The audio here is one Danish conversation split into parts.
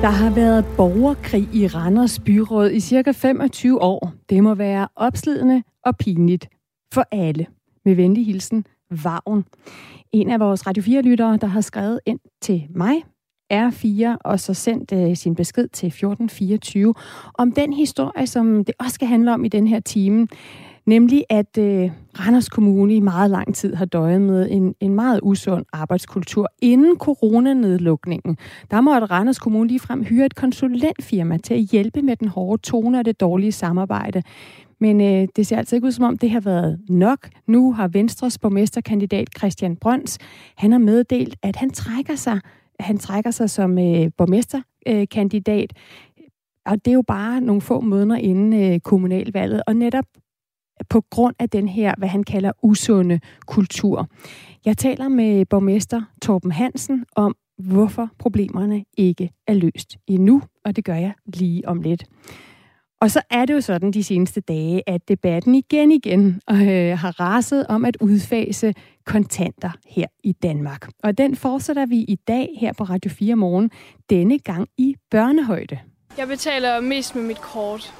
Der har været borgerkrig i Randers Byråd i cirka 25 år. Det må være opslidende og pinligt for alle. Med venlig hilsen, Vagn. En af vores Radio 4-lyttere, der har skrevet ind til mig, R4, og så sendt uh, sin besked til 1424 om den historie, som det også skal handle om i den her time. Nemlig, at øh, Randers Kommune i meget lang tid har døjet med en, en meget usund arbejdskultur. Inden coronanedlukningen, der måtte Randers Kommune ligefrem hyre et konsulentfirma til at hjælpe med den hårde tone og det dårlige samarbejde. Men øh, det ser altså ikke ud som om, det har været nok. Nu har Venstres borgmesterkandidat Christian Brøns, han har meddelt, at han trækker sig, han trækker sig som øh, borgmesterkandidat. Øh, og det er jo bare nogle få måneder inden øh, kommunalvalget. Og netop på grund af den her, hvad han kalder usunde kultur. Jeg taler med borgmester Torben Hansen om, hvorfor problemerne ikke er løst endnu, og det gør jeg lige om lidt. Og så er det jo sådan de seneste dage, at debatten igen igen øh, har raset om at udfase kontanter her i Danmark. Og den fortsætter vi i dag her på Radio 4 Morgen, denne gang i børnehøjde. Jeg betaler mest med mit kort.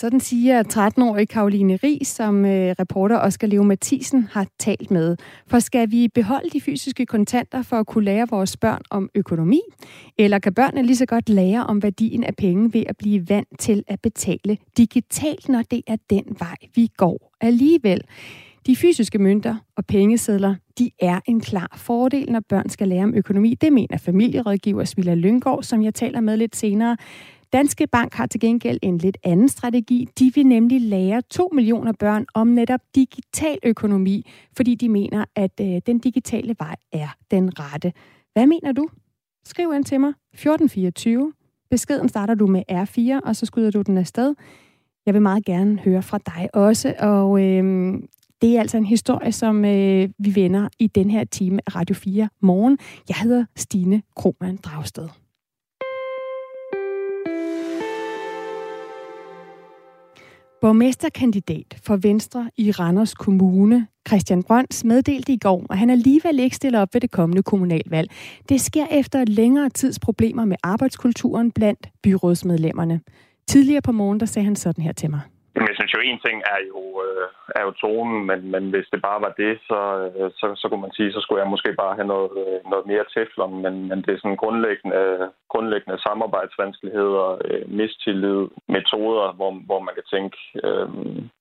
Sådan siger 13-årige Karoline Ri, som øh, reporter Oskar Leo Mathisen har talt med. For skal vi beholde de fysiske kontanter for at kunne lære vores børn om økonomi? Eller kan børnene lige så godt lære om værdien af penge ved at blive vant til at betale digitalt, når det er den vej, vi går alligevel? De fysiske mønter og pengesedler, de er en klar fordel, når børn skal lære om økonomi. Det mener familierådgiver Svilla Lyngård, som jeg taler med lidt senere. Danske Bank har til gengæld en lidt anden strategi. De vil nemlig lære 2 millioner børn om netop digital økonomi, fordi de mener, at øh, den digitale vej er den rette. Hvad mener du? Skriv ind til mig 1424. Beskeden starter du med R4, og så skyder du den afsted. Jeg vil meget gerne høre fra dig også, og øh, det er altså en historie, som øh, vi vender i den her time af Radio 4 morgen. Jeg hedder Stine Krohmann Dragsted. Borgmesterkandidat for Venstre i Randers Kommune, Christian Brøns, meddelte i går, at han alligevel ikke stiller op ved det kommende kommunalvalg. Det sker efter længere tids problemer med arbejdskulturen blandt byrådsmedlemmerne. Tidligere på morgen, der sagde han sådan her til mig. Jamen, jeg synes jo, en ting er jo, øh, er jo tonen, men, men hvis det bare var det, så, øh, så, så kunne man sige, så skulle jeg måske bare have noget, øh, noget mere teflon, men, men det er sådan grundlæggende, grundlæggende samarbejdsvanskeligheder, øh, mistillid, metoder, hvor, hvor man kan tænke, øh,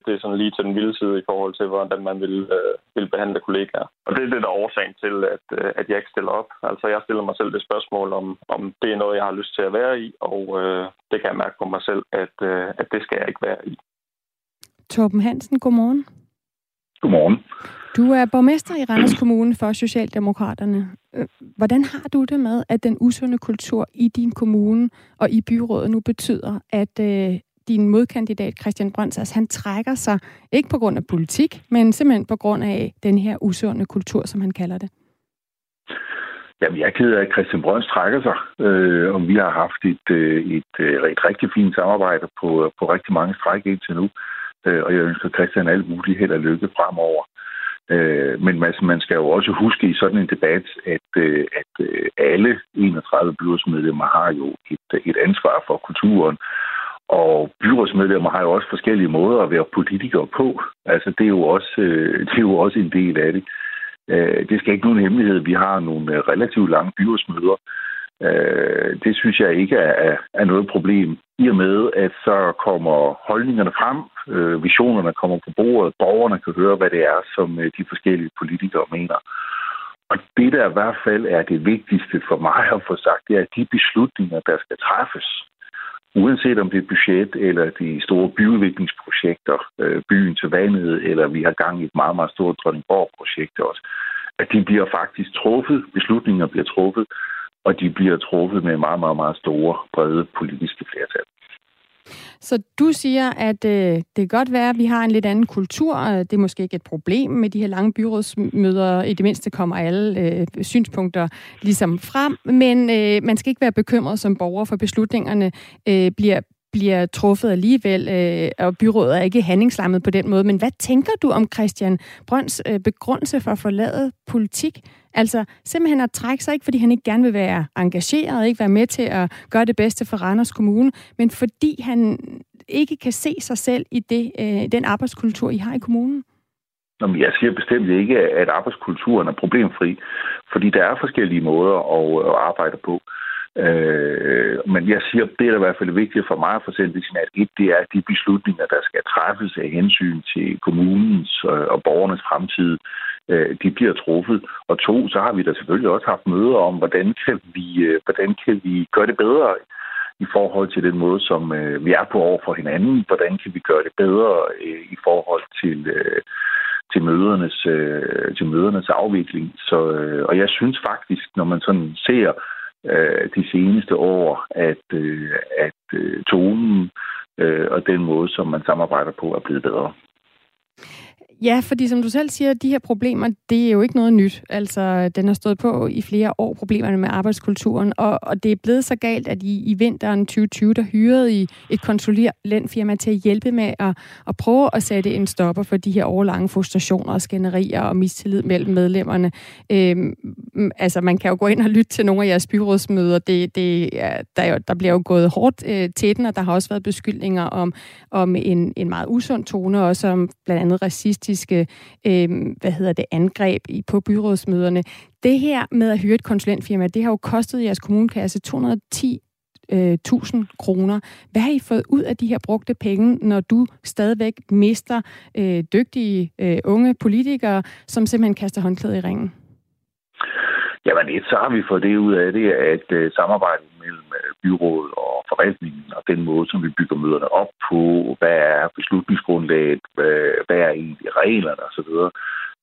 det er sådan lige til den vilde side i forhold til, hvordan man vil, øh, vil behandle kollegaer. Og det er det, der er årsagen til, at, øh, at jeg ikke stiller op. Altså, jeg stiller mig selv det spørgsmål, om, om det er noget, jeg har lyst til at være i, og øh, det kan jeg mærke på mig selv, at, øh, at det skal jeg ikke være i. Torben Hansen, godmorgen. Godmorgen. Du er borgmester i Randers Kommune for Socialdemokraterne. Øh, hvordan har du det med, at den usunde kultur i din kommune og i byrådet nu betyder, at øh, din modkandidat Christian Brøndsas, han trækker sig, ikke på grund af politik, men simpelthen på grund af den her usunde kultur, som han kalder det? Jamen, jeg er ked af, at Christian Brøns trækker sig, øh, og vi har haft et, øh, et, et, øh, et rigtig fint samarbejde på, på rigtig mange stræk indtil nu øh, Øh, og jeg ønsker Christian alt muligt held og lykke fremover. Øh, men altså, man skal jo også huske i sådan en debat, at, øh, at øh, alle 31 byrådsmedlemmer har jo et, et ansvar for kulturen, og byrådsmedlemmer har jo også forskellige måder at være politikere på. Altså, det er jo også, øh, det er jo også en del af det. Øh, det skal ikke nogen hemmelighed. Vi har nogle øh, relativt lange byrådsmøder, Øh, det synes jeg ikke er, er noget problem. I og med, at så kommer holdningerne frem, øh, visionerne kommer på bordet, borgerne kan høre, hvad det er, som øh, de forskellige politikere mener. Og det, der i hvert fald er det vigtigste for mig at få sagt, det er, at de beslutninger, der skal træffes, uanset om det er budget eller de store byudviklingsprojekter, øh, byen til vandet, eller vi har gang i et meget, meget stort Dronningborg-projekt også, at de bliver faktisk truffet, beslutninger bliver truffet og de bliver truffet med meget, meget, meget store, brede politiske flertal. Så du siger, at øh, det kan godt være, at vi har en lidt anden kultur. Det er måske ikke et problem med de her lange byrådsmøder. I det mindste kommer alle øh, synspunkter ligesom frem. Men øh, man skal ikke være bekymret som borger, for beslutningerne øh, bliver bliver truffet alligevel, øh, og byrådet er ikke handlingslammet på den måde. Men hvad tænker du om Christian Brøns øh, begrundelse for at forlade politik? Altså simpelthen at trække sig, ikke fordi han ikke gerne vil være engageret, ikke være med til at gøre det bedste for Randers Kommune, men fordi han ikke kan se sig selv i det, øh, den arbejdskultur, I har i kommunen? Nå, jeg siger bestemt ikke, at arbejdskulturen er problemfri, fordi der er forskellige måder at, øh, at arbejde på. Øh, men jeg siger, det er da i hvert fald vigtigt for mig at få sendt det signal. Et, det er de beslutninger, der skal træffes af hensyn til kommunens øh, og borgernes fremtid, øh, de bliver truffet. Og to, så har vi da selvfølgelig også haft møder om, hvordan kan vi, øh, hvordan kan vi gøre det bedre i forhold til den måde, som øh, vi er på over for hinanden. Hvordan kan vi gøre det bedre øh, i forhold til, øh, til, mødernes, øh, til mødernes afvikling. Så, øh, og jeg synes faktisk, når man sådan ser øh, de seneste år, at, øh, at øh, tonen øh, og den måde, som man samarbejder på, er blevet bedre. Ja, fordi som du selv siger, de her problemer, det er jo ikke noget nyt. Altså, den har stået på i flere år, problemerne med arbejdskulturen, og, og det er blevet så galt, at i, i vinteren 2020, der hyrede I et konsulentfirma til at hjælpe med at, at prøve at sætte en stopper for de her overlange frustrationer og skænderier og mistillid mellem medlemmerne. Øhm, altså, man kan jo gå ind og lytte til nogle af jeres byrådsmøder. Det, det, der, der bliver jo gået hårdt øh, til den, og der har også været beskyldninger om, om en, en meget usund tone, også om blandt andet racist racistiske øh, hvad hedder det, angreb i, på byrådsmøderne. Det her med at hyre et konsulentfirma, det har jo kostet jeres kommunekasse 210 1000 øh, kroner. Hvad har I fået ud af de her brugte penge, når du stadigvæk mister øh, dygtige øh, unge politikere, som simpelthen kaster håndklædet i ringen? Jamen et, så har vi fået det ud af det, at øh, samarbejdet mellem byrådet og forvaltningen og den måde, som vi bygger møderne op på, hvad er beslutningsgrundlaget, hvad, er egentlig reglerne osv.,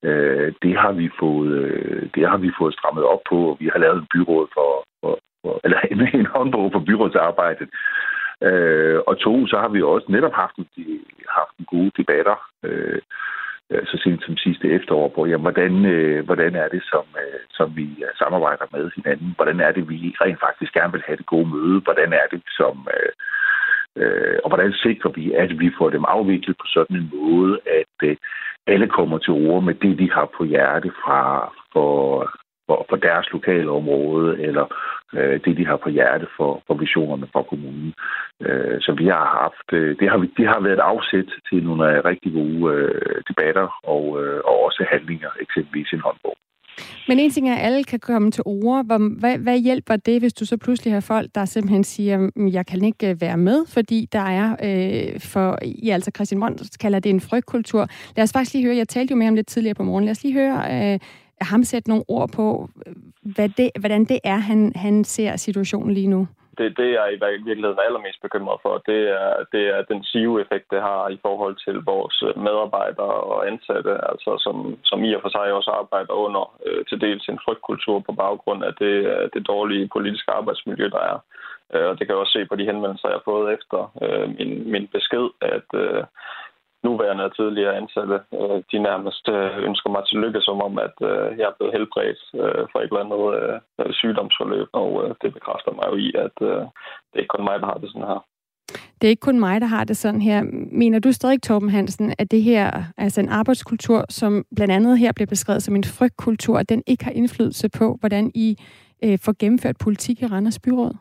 øh, det har vi fået, øh, det har vi fået strammet op på, og vi har lavet en byråd for, for, for eller en, en håndbog for byrådsarbejdet. Øh, og to, så har vi også netop haft, haft en gode debatter, Øh, Øh, så sent som sidste efterår på, jamen, hvordan, øh, hvordan er det, som, øh, som vi øh, samarbejder med hinanden? Hvordan er det, vi rent faktisk gerne vil have det gode møde? Hvordan er det, som... Øh, øh, og hvordan sikrer vi, at vi får dem afviklet på sådan en måde, at øh, alle kommer til ord med det, de har på hjerte fra for, for, for deres lokale område, eller øh, det, de har på hjerte for, for visionerne for kommunen. Øh, så vi har haft, øh, det, har, det har været et afsæt til nogle øh, rigtig gode øh, debatter og, øh, og også handlinger, eksempelvis en håndbog. Men en ting er, at alle kan komme til ord. Hvad, hvad hjælper det, hvis du så pludselig har folk, der simpelthen siger, mm, jeg kan ikke øh, være med, fordi der er, øh, for I altså Christian Mons kalder det en frygtkultur. Lad os faktisk lige høre, jeg talte jo med ham lidt tidligere på morgen, lad os lige høre øh, ham sætte nogle ord på, hvad det, hvordan det er, han, han ser situationen lige nu? Det, det jeg i virkeligheden er allermest bekymret for, det er, det er den SIO-effekt, det har i forhold til vores øh, medarbejdere og ansatte, altså som, som i og for sig også arbejder under øh, til dels en frygtkultur på baggrund af det, øh, det dårlige politiske arbejdsmiljø, der er. Øh, og det kan jeg også se på de henvendelser, jeg har fået efter øh, min, min besked, at øh, nuværende og tidligere ansatte, øh, de nærmest øh, ønsker mig til lykke, som om, at øh, jeg er blevet helbredt øh, for et eller andet øh, sygdomsforløb, og øh, det bekræfter mig jo i, at det er ikke kun mig, der har det sådan her. Det er ikke kun mig, der har det sådan her. Mener du stadig, Torben Hansen, at det her, altså en arbejdskultur, som blandt andet her bliver beskrevet som en frygtkultur, at den ikke har indflydelse på, hvordan I øh, får gennemført politik i Randers Byråd?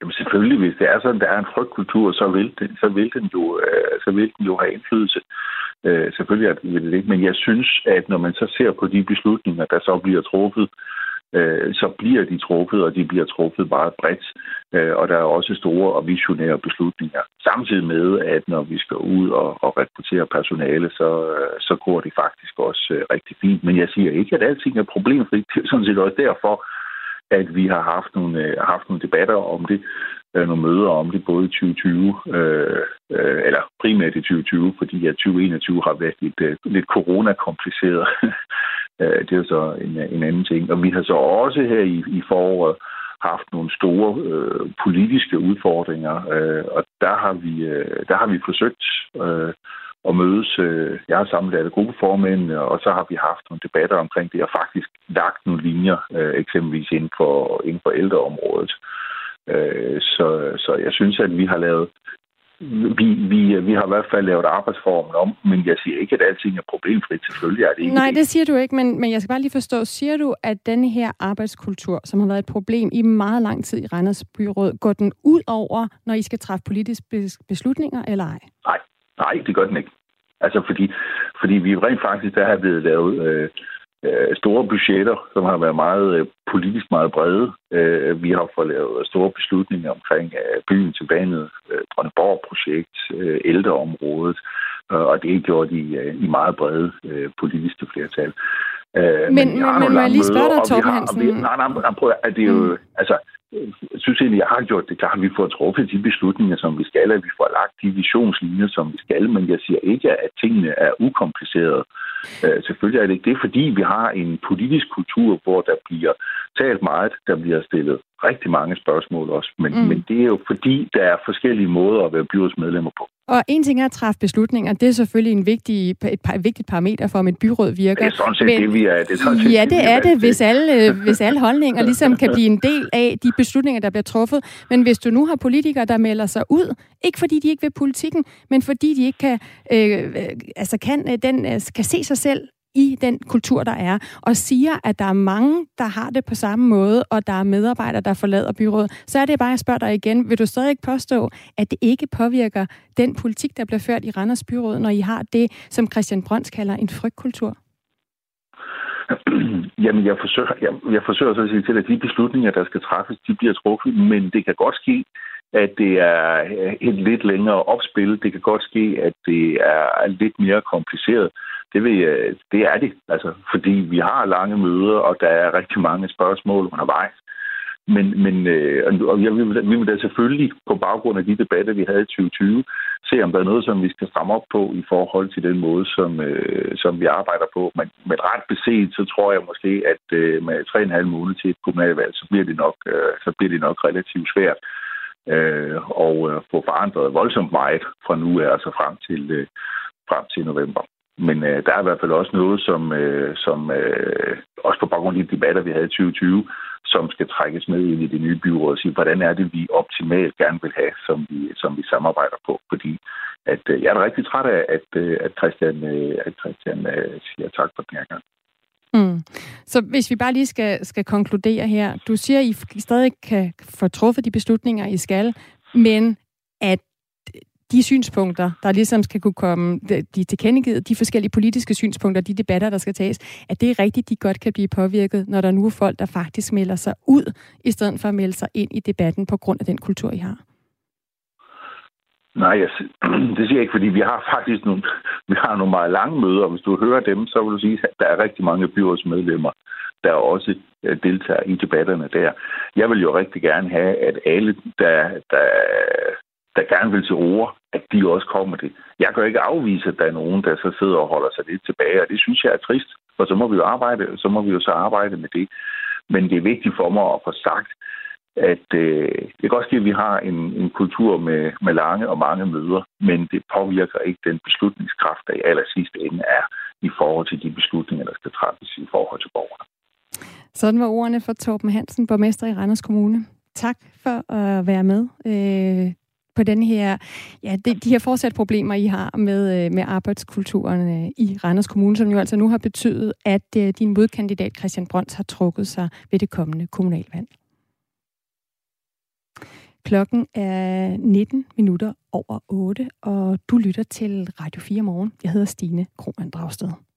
Jamen selvfølgelig, hvis det er sådan, der er en frygtkultur, så vil den, så vil den, jo, øh, så vil den jo have indflydelse. Øh, selvfølgelig er det det ikke, men jeg synes, at når man så ser på de beslutninger, der så bliver truffet, øh, så bliver de truffet, og de bliver truffet meget bredt. Øh, og der er også store og visionære beslutninger. Samtidig med, at når vi skal ud og, og rekruttere personale, så, øh, så går det faktisk også øh, rigtig fint. Men jeg siger ikke, at alting er problemfrit. Det er sådan set også derfor, at vi har haft nogle, øh, haft nogle debatter om det, øh, nogle møder om det, både i 2020, øh, øh, eller primært i 2020, fordi at 2021 har været lidt, øh, lidt corona-kompliceret. Øh, det er så en, en anden ting. Og vi har så også her i, i foråret haft nogle store øh, politiske udfordringer, øh, og der har vi, øh, der har vi forsøgt øh, at mødes. Øh, jeg har samlet alle gruppeformænd, og så har vi haft nogle debatter omkring det, og faktisk lagt nogle linjer, øh, eksempelvis inden for, inden for ældreområdet. Øh, så, så jeg synes, at vi har lavet vi, vi, vi har i hvert fald lavet arbejdsformen om, men jeg siger ikke, at alting er problemfrit. Selvfølgelig er det ikke Nej, det. det siger du ikke, men, men jeg skal bare lige forstå, siger du, at denne her arbejdskultur, som har været et problem i meget lang tid i Randers Byråd, går den ud over, når I skal træffe politiske beslutninger, eller ej? Nej, nej, det gør den ikke. Altså fordi, fordi vi rent faktisk, der har blevet lavet øh, øh, store budgetter, som har været meget øh, politisk meget brede. Øh, vi har fået lavet store beslutninger omkring øh, byen til banet, øh, Drønneborg-projekt, øh, ældreområdet, øh, og det er gjort i, øh, i meget brede øh, politiske flertal. Øh, men men, men må jeg lige spørge dig, Torben Hansen? Nej, nej, nej, prøv at det er jo, mm. altså, jeg synes egentlig, jeg har gjort det klart, at vi får truffet de beslutninger, som vi skal, at vi får lagt de visionslinjer, som vi skal, men jeg siger ikke, at tingene er ukomplicerede. Øh, selvfølgelig er det ikke det, fordi vi har en politisk kultur, hvor der bliver talt meget, der bliver stillet rigtig mange spørgsmål også, men, mm. men det er jo fordi, der er forskellige måder at være byrådsmedlemmer på. Og en ting er at træffe beslutninger, det er selvfølgelig en vigtig, et, par, et vigtigt parameter for, om et byråd virker. Det er sådan set men, det, vi er. Det er sådan set, ja, det, det er det, hvis alle, hvis alle holdninger ligesom kan blive en del af de beslutninger, der bliver truffet. Men hvis du nu har politikere, der melder sig ud, ikke fordi de ikke vil politikken, men fordi de ikke kan, øh, altså kan, øh, den, øh, kan se sig selv i den kultur, der er, og siger, at der er mange, der har det på samme måde, og der er medarbejdere, der forlader byrådet, så er det bare, jeg spørger dig igen, vil du stadig ikke påstå, at det ikke påvirker den politik, der bliver ført i Randers Byråd, når I har det, som Christian Brøns kalder en frygtkultur? Jamen, jeg forsøger, jeg, jeg forsøger så at sige til, at de beslutninger, der skal træffes, de bliver truffet, men det kan godt ske, at det er øh, et lidt længere opspil. Det kan godt ske, at det er lidt mere kompliceret. Det, vil, øh, det er det, altså, fordi vi har lange møder, og der er rigtig mange spørgsmål undervejs. Men, men øh, og jeg vil, vi vil da selvfølgelig på baggrund af de debatter, vi havde i 2020, se om der er noget, som vi skal stramme op på i forhold til den måde, som, øh, som vi arbejder på. Men, men ret beset, så tror jeg måske, at øh, med 3,5 måneder til et kommunalvalg, så bliver det nok, øh, så bliver det nok relativt svært øh, og øh, få forandret voldsomt meget fra nu af, altså frem til, øh, frem til november. Men øh, der er i hvert fald også noget, som, øh, som øh, også på baggrund af de debatter, vi havde i 2020, som skal trækkes med ind i det nye byråd og sige, hvordan er det, vi optimalt gerne vil have, som vi, som vi samarbejder på. Fordi at, øh, jeg er rigtig træt af, at, øh, at Christian, øh, at Christian øh, siger tak for den her gang. Mm. Så hvis vi bare lige skal, skal konkludere her. Du siger, at I stadig kan få truffet de beslutninger, I skal, men at de synspunkter, der ligesom skal kunne komme, de tilkendegivet, de forskellige politiske synspunkter, de debatter, der skal tages, at det er rigtigt, de godt kan blive påvirket, når der nu er folk, der faktisk melder sig ud, i stedet for at melde sig ind i debatten på grund af den kultur, I har? Nej, jeg, det siger jeg ikke, fordi vi har faktisk nogle, vi har nogle meget lange møder, og hvis du hører dem, så vil du sige, at der er rigtig mange byrådsmedlemmer, der også øh, deltager i debatterne der. Jeg vil jo rigtig gerne have, at alle, der, der, der gerne vil til ord, at de også kommer det. Jeg kan jo ikke afvise, at der er nogen, der så sidder og holder sig lidt tilbage, og det synes jeg er trist, for så må vi jo arbejde, så må vi jo så arbejde med det. Men det er vigtigt for mig at få sagt, at øh, det kan også ske, at vi har en, en kultur med, med lange og mange møder, men det påvirker ikke den beslutningskraft, der i allersidste ende er i forhold til de beslutninger, der skal træffes i forhold til borgerne. Sådan var ordene for Torben Hansen, borgmester i Randers Kommune. Tak for at være med øh, på den her, ja, de, de her fortsat problemer, I har med, øh, med arbejdskulturen øh, i Randers Kommune, som jo altså nu har betydet, at øh, din modkandidat Christian Brøns har trukket sig ved det kommende kommunalvalg. Klokken er 19 minutter over 8, og du lytter til Radio 4 morgen. Jeg hedder Stine Krohmann Dragsted.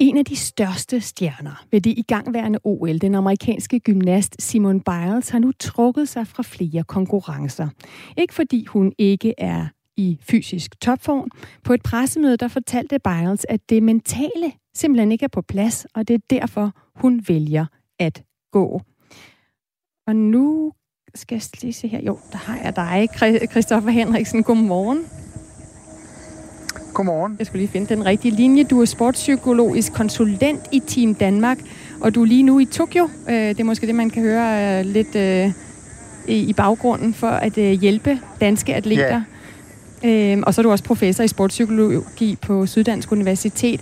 En af de største stjerner ved det igangværende OL, den amerikanske gymnast Simone Biles, har nu trukket sig fra flere konkurrencer. Ikke fordi hun ikke er i fysisk topform. På et pressemøde, der fortalte Biles, at det mentale simpelthen ikke er på plads, og det er derfor, hun vælger at gå. Og nu skal jeg lige se her. Jo, der har jeg dig, Christoffer Henriksen. Godmorgen. Godmorgen. Jeg skulle lige finde den rigtige linje. Du er sportspsykologisk konsulent i Team Danmark, og du er lige nu i Tokyo. Øh, det er måske det, man kan høre øh, lidt øh, i baggrunden for at hjælpe danske atleter. Yeah. Og så er du også professor i sportspsykologi på Syddansk Universitet.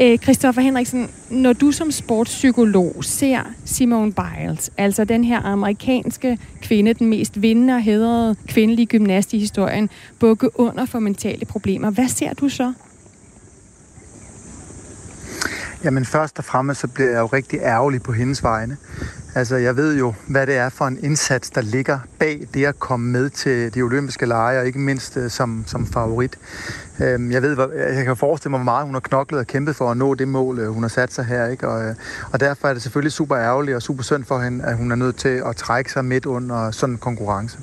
Øh, Christoffer Henriksen, når du som sportspsykolog ser Simone Biles, altså den her amerikanske kvinde, den mest vindende og hedrede kvindelige gymnast i historien, bukke under for mentale problemer, hvad ser du så? Jamen først og fremmest så bliver jeg jo rigtig ærgerlig på hendes vegne. Altså jeg ved jo, hvad det er for en indsats, der ligger bag det at komme med til de olympiske lege, og ikke mindst øh, som, som favorit. Øhm, jeg ved, jeg kan forestille mig, hvor meget hun har knoklet og kæmpet for at nå det mål, øh, hun har sat sig her. Ikke? Og, øh, og derfor er det selvfølgelig super ærgerligt og super synd for hende, at hun er nødt til at trække sig midt under sådan en konkurrence.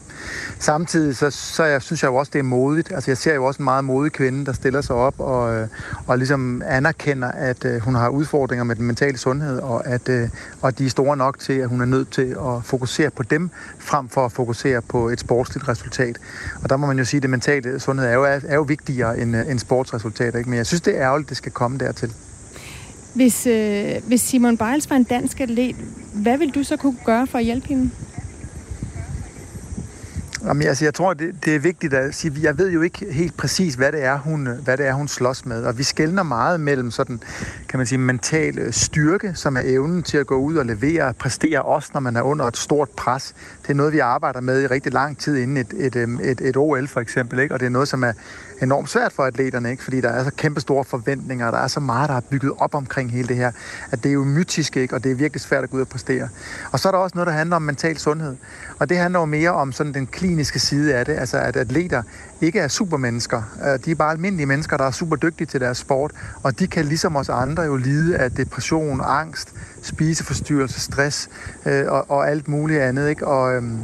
Samtidig så, så jeg, synes jeg jo også, det er modigt. Altså jeg ser jo også en meget modig kvinde, der stiller sig op og, øh, og ligesom anerkender, at øh, hun har udfordringer med den mentale sundhed, og at øh, og de er store nok til, at hun er nødt til at fokusere på dem, frem for at fokusere på et sportsligt resultat. Og der må man jo sige, at det mentale sundhed er jo, er jo vigtigere end, øh, end sportsresultater. Ikke? Men jeg synes, det er ærgerligt, det skal komme dertil. Hvis, øh, hvis Simon Biles var en dansk atlet, hvad vil du så kunne gøre for at hjælpe hende? Jamen, altså, jeg tror, det, det er vigtigt at sige, jeg ved jo ikke helt præcis, hvad det er, hun, hvad det er, hun slås med. Og vi skældner meget mellem sådan, kan man sige, mental øh, styrke, som er evnen til at gå ud og levere og præstere, også når man er under et stort pres. Det er noget, vi arbejder med i rigtig lang tid inden et, et, øhm, et, et OL for eksempel. Ikke? Og det er noget, som er enormt svært for atleterne, ikke? fordi der er så kæmpe store forventninger, og der er så meget, der er bygget op omkring hele det her, at det er jo mytisk, ikke? og det er virkelig svært at gå ud og præstere. Og så er der også noget, der handler om mental sundhed, og det handler jo mere om sådan den kliniske side af det, altså at atleter ikke er supermennesker. Øh, de er bare almindelige mennesker, der er super dygtige til deres sport, og de kan ligesom os andre jo lide af depression, angst, spiseforstyrrelse, stress øh, og, og alt muligt andet. Ikke? Og, øhm,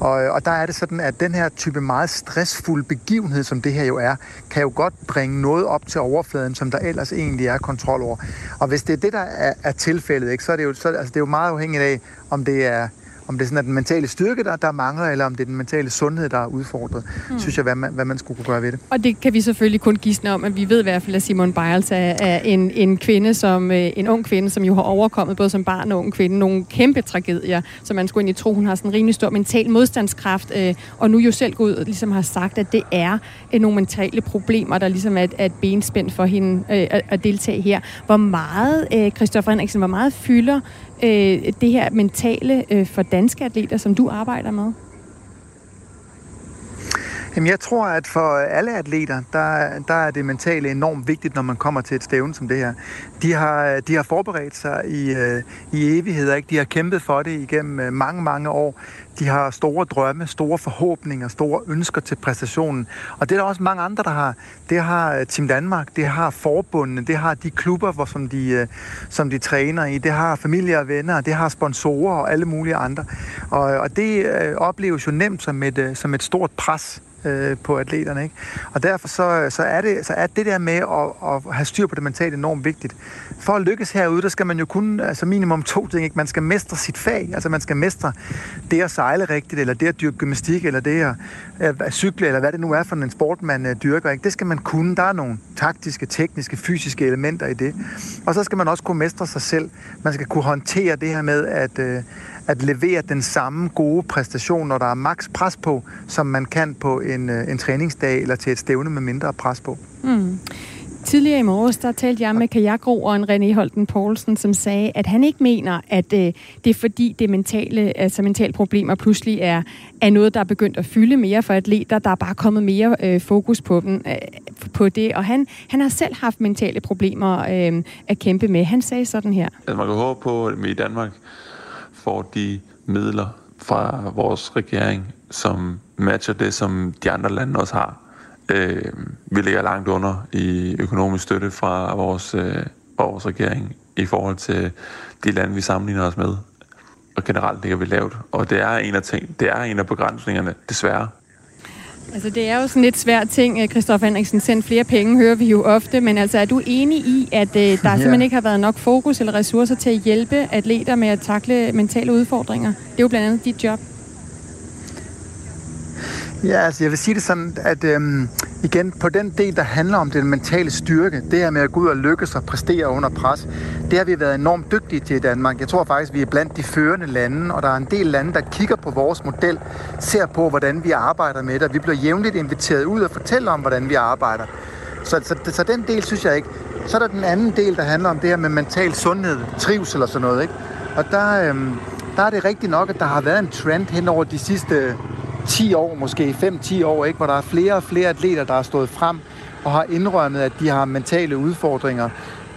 og, og der er det sådan, at den her type meget stressfuld begivenhed, som det her jo er, kan jo godt bringe noget op til overfladen, som der ellers egentlig er kontrol over. Og hvis det er det, der er, er tilfældet, ikke, så er det jo, så, altså, det er jo meget afhængigt af, om det er om det er sådan, at den mentale styrke, der, der mangler, eller om det er den mentale sundhed, der er udfordret, mm. synes jeg, hvad man, hvad man skulle kunne gøre ved det. Og det kan vi selvfølgelig kun gisne om, at vi ved i hvert fald, at Simon Biles er, er en, en kvinde, som øh, en ung kvinde, som jo har overkommet både som barn og ung kvinde nogle kæmpe tragedier, så man skulle egentlig tro, hun har sådan en rimelig stor mental modstandskraft, øh, og nu jo selv gå ud og ligesom har sagt, at det er øh, nogle mentale problemer, der ligesom er er et benspænd for hende øh, at, at deltage her. Hvor meget, øh, Christoffer Henriksen, hvor meget fylder øh, det her mentale øh, for danske atleter, som du arbejder med? Jamen, jeg tror, at for alle atleter, der, der er det mentale enormt vigtigt, når man kommer til et stævne som det her. De har, de har forberedt sig i, øh, i evigheder, ikke? De har kæmpet for det igennem øh, mange, mange år. De har store drømme, store forhåbninger, store ønsker til præstationen. Og det er der også mange andre, der har. Det har øh, Team Danmark, det har forbundene, det har de klubber, hvor, som, de, øh, som de træner i, det har familie og venner, det har sponsorer og alle mulige andre. Og, og det øh, opleves jo nemt som et, som et stort pres øh, på atleterne. Ikke? Og derfor så, så, er det, så er det der med at, at have styr på det mentale enormt vigtigt. For at lykkes herude, der skal man jo kun altså minimum to ting. Ikke? Man skal mestre sit fag, altså man skal mestre det at sejle rigtigt, eller det at dyrke gymnastik, eller det at, øh, at cykle, eller hvad det nu er for en sport, man uh, dyrker. Ikke? Det skal man kunne. Der er nogle taktiske, tekniske, fysiske elementer i det. Og så skal man også kunne mestre sig selv. Man skal kunne håndtere det her med, at, øh, at levere den samme gode præstation, når der er maks pres på, som man kan på en, øh, en træningsdag eller til et stævne med mindre pres på. Mm. Tidligere i morges, der talte jeg med kajakroeren René Holten Poulsen, som sagde, at han ikke mener, at øh, det er fordi det mentale, altså mentale problemer pludselig er, er noget, der er begyndt at fylde mere for atleter. Der er bare kommet mere øh, fokus på, dem, øh, på det. Og han, han har selv haft mentale problemer øh, at kæmpe med. Han sagde sådan her. Altså, man kan håbe på, at vi i Danmark får de midler fra vores regering, som matcher det, som de andre lande også har. Øh, vi ligger langt under i økonomisk støtte fra vores, øh, vores regering i forhold til de lande, vi sammenligner os med. Og generelt ligger vi lavt. Og det er en af, ting, det er en af begrænsningerne, desværre. Altså, det er jo sådan lidt svært ting, Kristoffer øh, Henriksen. Send flere penge, hører vi jo ofte. Men altså, er du enig i, at øh, der ja. simpelthen ikke har været nok fokus eller ressourcer til at hjælpe atleter med at takle mentale udfordringer? Det er jo blandt andet dit job. Ja, altså jeg vil sige det sådan, at øhm, igen på den del, der handler om den mentale styrke, det her med at gå ud og lykkes og præstere under pres, det har vi været enormt dygtige til i Danmark. Jeg tror faktisk, vi er blandt de førende lande, og der er en del lande, der kigger på vores model, ser på, hvordan vi arbejder med det, og vi bliver jævnligt inviteret ud og fortæller om, hvordan vi arbejder. Så, så, så den del synes jeg ikke. Så er der den anden del, der handler om det her med mental sundhed, trivsel og sådan noget. Ikke? Og der, øhm, der er det rigtigt nok, at der har været en trend hen over de sidste 10 år, måske 5-10 år, ikke? hvor der er flere og flere atleter, der har stået frem og har indrømmet, at de har mentale udfordringer.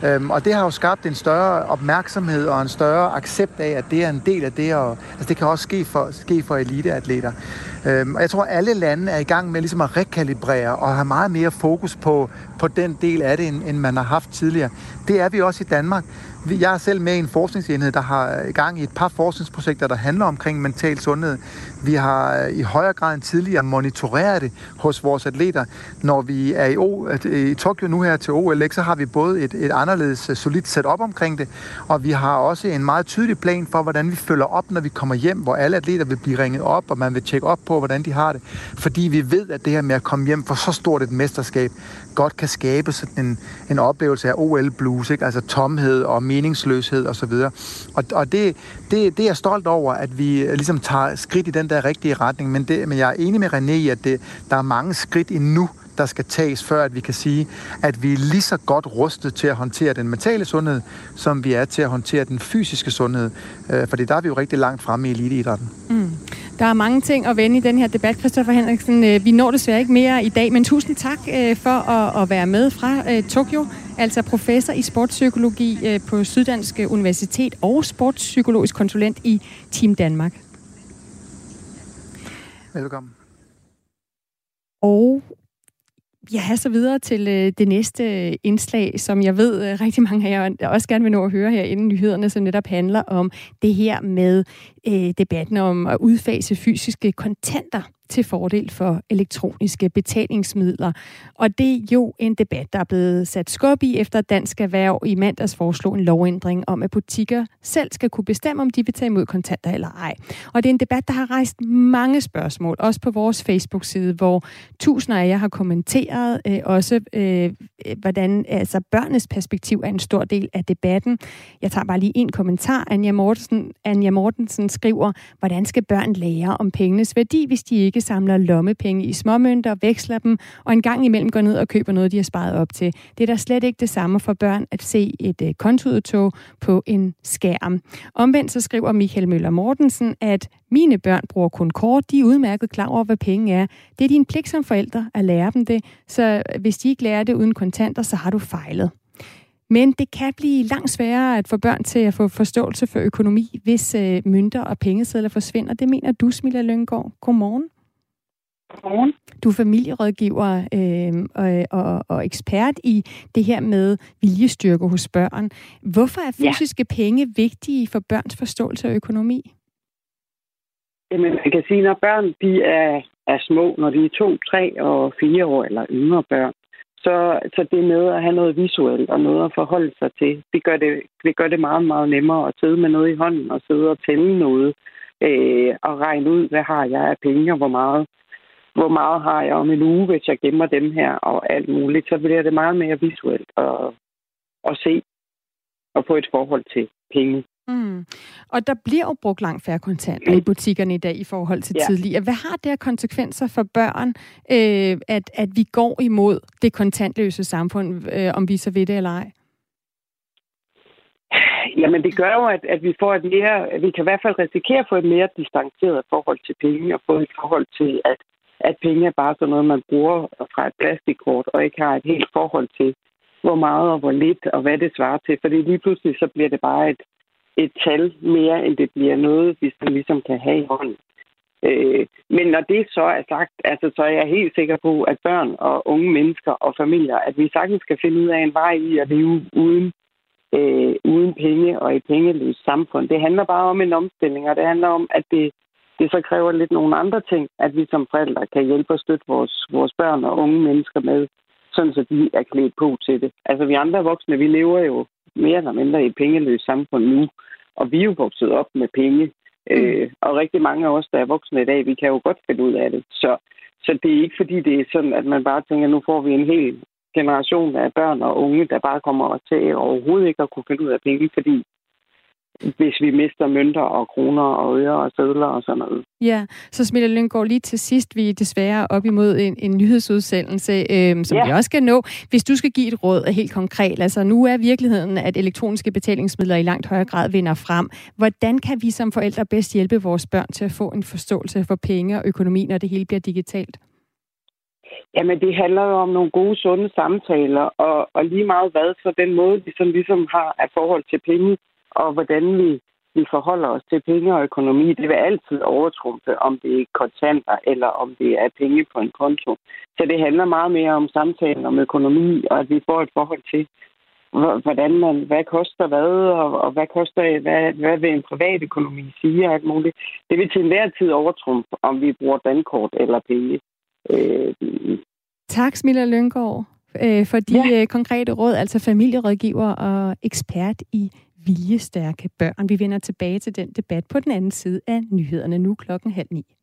Øhm, og det har jo skabt en større opmærksomhed og en større accept af, at det er en del af det, og altså, det kan også ske for, ske for eliteatleter. Øhm, og jeg tror, at alle lande er i gang med ligesom at rekalibrere og have meget mere fokus på, på den del af det, end, end man har haft tidligere. Det er vi også i Danmark. Jeg er selv med i en forskningsenhed, der har øh, i gang i et par forskningsprojekter, der handler omkring mental sundhed. Vi har øh, i højere grad end tidligere monitoreret det hos vores atleter. Når vi er i, o, øh, i Tokyo nu her til OL, så har vi både et, et anderledes solidt setup omkring det, og vi har også en meget tydelig plan for, hvordan vi følger op, når vi kommer hjem, hvor alle atleter vil blive ringet op, og man vil tjekke op på, hvordan de har det. Fordi vi ved, at det her med at komme hjem for så stort et mesterskab, godt kan skabe sådan en, en oplevelse af OL-blues, ikke? altså tomhed og meningsløshed osv. Og, og, og det, det, det er jeg stolt over, at vi øh, ligesom tager skridt i den der rigtige retning, men, det, men jeg er enig med René i, at det, der er mange skridt endnu, der skal tages, før at vi kan sige, at vi er lige så godt rustet til at håndtere den mentale sundhed, som vi er til at håndtere den fysiske sundhed. Øh, fordi der er vi jo rigtig langt fremme i eliteidrætten. Mm. Der er mange ting at vende i den her debat, Christoffer Henriksen. Øh, vi når desværre ikke mere i dag, men tusind tak øh, for at være med fra Tokyo. Altså professor i sportspsykologi på Syddansk Universitet og sportspsykologisk konsulent i Team Danmark. Velkommen. Og jeg så videre til øh, det næste øh, indslag, som jeg ved øh, rigtig mange af jer også gerne vil nå at høre her inden nyhederne, som netop handler om det her med øh, debatten om at udfase fysiske kontanter til fordel for elektroniske betalingsmidler. Og det er jo en debat, der er blevet sat skub i, efter Dansk Erhverv i mandags foreslog en lovændring om, at butikker selv skal kunne bestemme, om de vil tage imod kontanter eller ej. Og det er en debat, der har rejst mange spørgsmål, også på vores Facebook-side, hvor tusinder af jer har kommenteret øh, også, øh, hvordan altså, børnenes perspektiv er en stor del af debatten. Jeg tager bare lige en kommentar. Anja Mortensen, Anja Mortensen skriver, hvordan skal børn lære om pengenes værdi, hvis de ikke samler lommepenge i småmønter, veksler dem, og en gang imellem går ned og køber noget, de har sparet op til. Det er da slet ikke det samme for børn at se et øh, kontoudtog på en skærm. Omvendt så skriver Michael Møller Mortensen, at mine børn bruger kun kort, de er udmærket klar over, hvad penge er. Det er din pligt som forældre at lære dem det, så øh, hvis de ikke lærer det uden kontanter, så har du fejlet. Men det kan blive langt sværere at få børn til at få forståelse for økonomi, hvis øh, mønter og pengesedler forsvinder. Det mener du, Smilla Lyngård. Godmorgen. Godmorgen. Du er familierådgiver øh, og, og, og ekspert i det her med viljestyrke hos børn. Hvorfor er fysiske ja. penge vigtige for børns forståelse af økonomi? Jamen, man kan sige, når børn de er, er små, når de er to, tre og fire år eller yngre børn, så, så det med at have noget visuelt og noget at forholde sig til, det gør det, det gør det meget, meget nemmere at sidde med noget i hånden og sidde og tælle noget øh, og regne ud, hvad har jeg af penge og hvor meget hvor meget har jeg om en uge, hvis jeg gemmer dem her og alt muligt, så bliver det meget mere visuelt at, at se og få et forhold til penge. Mm. Og der bliver jo brugt langt færre kontanter mm. i butikkerne i dag i forhold til ja. tidligere. Hvad har det her konsekvenser for børn, øh, at, at vi går imod det kontantløse samfund, øh, om vi så ved det eller ej? Jamen det gør jo, at, at vi får et mere, vi kan i hvert fald risikere at få et mere distanceret forhold til penge, og få et forhold til, at at penge er bare sådan noget, man bruger fra et plastikkort, og ikke har et helt forhold til, hvor meget og hvor lidt, og hvad det svarer til. Fordi lige pludselig så bliver det bare et, et tal mere, end det bliver noget, hvis man ligesom kan have i hånden. Øh, men når det så er sagt, altså, så er jeg helt sikker på, at børn og unge mennesker og familier, at vi sagtens skal finde ud af en vej i at leve uden, øh, uden penge og i pengeløst samfund. Det handler bare om en omstilling, og det handler om, at det, det så kræver lidt nogle andre ting, at vi som forældre kan hjælpe og støtte vores, vores børn og unge mennesker med, sådan så de er klædt på til det. Altså vi andre voksne, vi lever jo mere eller mindre i et pengeløst samfund nu, og vi er jo vokset op med penge. Mm. Øh, og rigtig mange af os, der er voksne i dag, vi kan jo godt finde ud af det. Så, så det er ikke fordi, det er sådan, at man bare tænker, nu får vi en hel generation af børn og unge, der bare kommer til overhovedet ikke at kunne finde ud af penge, fordi hvis vi mister mønter og kroner og øre og sædler og sådan noget. Ja, så Smille Lyngård, lige til sidst, vi er desværre op imod en, en nyhedsudsendelse, øhm, som ja. vi også skal nå. Hvis du skal give et råd helt konkret, altså nu er virkeligheden, at elektroniske betalingsmidler i langt højere grad vinder frem. Hvordan kan vi som forældre bedst hjælpe vores børn til at få en forståelse for penge og økonomi, når det hele bliver digitalt? Jamen, det handler jo om nogle gode, sunde samtaler, og, og lige meget hvad, så den måde, vi sådan ligesom har af forhold til penge, og hvordan vi, vi forholder os til penge og økonomi, det vil altid overtrumfe, om det er kontanter, eller om det er penge på en konto. Så det handler meget mere om samtalen om økonomi, og at vi får et forhold til, hvordan man, hvad koster hvad, og, og hvad koster, hvad, hvad vil en privat økonomi sige, og alt muligt. Det vil til enhver tid overtrumfe, om vi bruger dankort eller penge. Øh, tak, Smilla Lyngård, øh, for de ja. Øh, konkrete råd, altså familierådgiver og ekspert i viljestærke børn. Vi vender tilbage til den debat på den anden side af nyhederne nu klokken halv ni.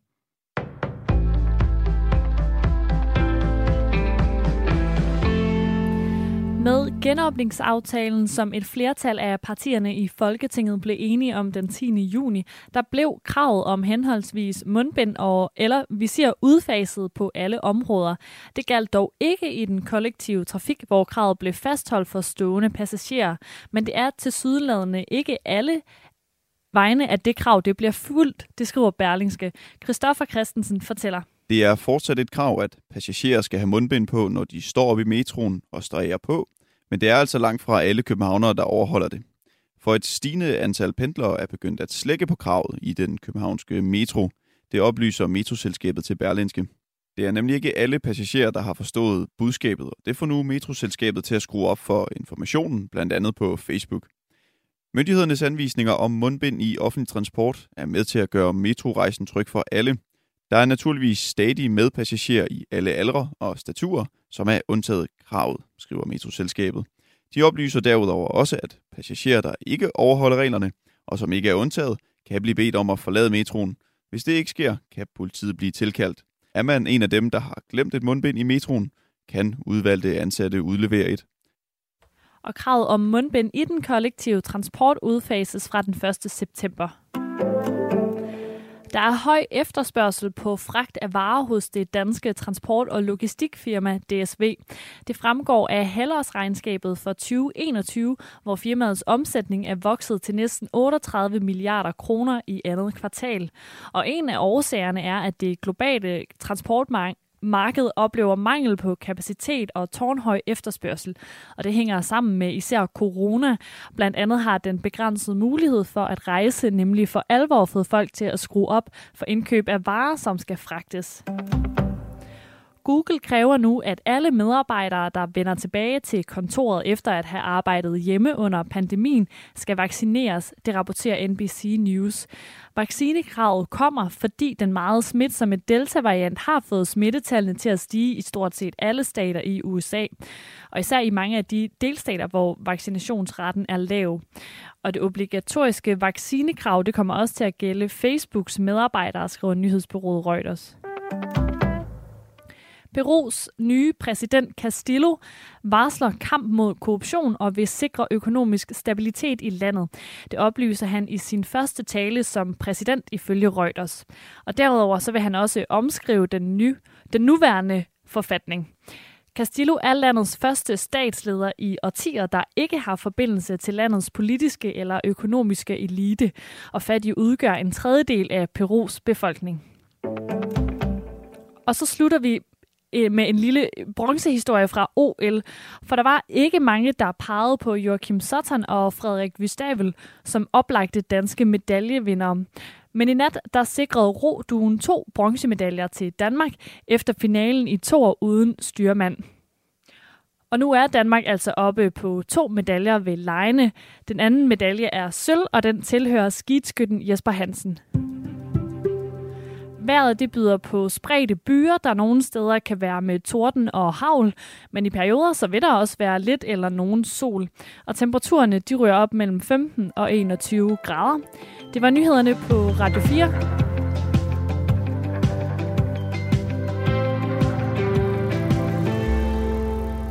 Med genåbningsaftalen, som et flertal af partierne i Folketinget blev enige om den 10. juni, der blev kravet om henholdsvis mundbind og eller visir udfaset på alle områder. Det galt dog ikke i den kollektive trafik, hvor kravet blev fastholdt for stående passagerer, men det er til sydladende ikke alle vegne, at det krav det bliver fuldt, det skriver Berlingske. Christoffer Christensen fortæller. Det er fortsat et krav, at passagerer skal have mundbind på, når de står op i metroen og stræger på, men det er altså langt fra alle københavnere, der overholder det. For et stigende antal pendlere er begyndt at slække på kravet i den københavnske metro. Det oplyser metroselskabet til Berlinske. Det er nemlig ikke alle passagerer, der har forstået budskabet, og det får nu metroselskabet til at skrue op for informationen, blandt andet på Facebook. Myndighedernes anvisninger om mundbind i offentlig transport er med til at gøre metrorejsen tryg for alle – der er naturligvis stadig medpassagerer i alle aldre og staturer, som er undtaget kravet, skriver metroselskabet. De oplyser derudover også, at passagerer, der ikke overholder reglerne, og som ikke er undtaget, kan blive bedt om at forlade metroen. Hvis det ikke sker, kan politiet blive tilkaldt. Er man en af dem, der har glemt et mundbind i metroen, kan udvalgte ansatte udlevere et. Og kravet om mundbind i den kollektive transport udfases fra den 1. september. Der er høj efterspørgsel på fragt af varer hos det danske transport- og logistikfirma DSV. Det fremgår af halvårsregnskabet for 2021, hvor firmaets omsætning er vokset til næsten 38 milliarder kroner i andet kvartal. Og en af årsagerne er, at det globale transportmarked markedet oplever mangel på kapacitet og tårnhøj efterspørgsel, og det hænger sammen med især corona. Blandt andet har den begrænset mulighed for at rejse, nemlig for alvor fået folk til at skrue op for indkøb af varer, som skal fragtes. Google kræver nu, at alle medarbejdere, der vender tilbage til kontoret efter at have arbejdet hjemme under pandemien, skal vaccineres, det rapporterer NBC News. Vaccinekravet kommer, fordi den meget smitsomme Delta-variant har fået smittetallene til at stige i stort set alle stater i USA. Og især i mange af de delstater, hvor vaccinationsraten er lav. Og det obligatoriske vaccinekrav det kommer også til at gælde Facebooks medarbejdere, skriver nyhedsbyrået Reuters. Perus nye præsident Castillo varsler kamp mod korruption og vil sikre økonomisk stabilitet i landet. Det oplyser han i sin første tale som præsident ifølge Reuters. Og derudover så vil han også omskrive den, ny, den nuværende forfatning. Castillo er landets første statsleder i årtier, der ikke har forbindelse til landets politiske eller økonomiske elite, og fattige udgør en tredjedel af Perus befolkning. Og så slutter vi Øh, med en lille bronzehistorie fra OL, for der var ikke mange, der pegede på Joachim Sutton og Frederik Vystavel som oplagte danske medaljevindere. Men i nat, der sikrede roduen to bronzemedaljer til Danmark efter finalen i to år uden styrmand. Og nu er Danmark altså oppe på to medaljer ved lejene. Den anden medalje er sølv, og den tilhører skidskytten Jesper Hansen. Vejret det byder på spredte byer, der nogle steder kan være med torden og havl, men i perioder så vil der også være lidt eller nogen sol. Og temperaturerne de rører op mellem 15 og 21 grader. Det var nyhederne på Radio 4.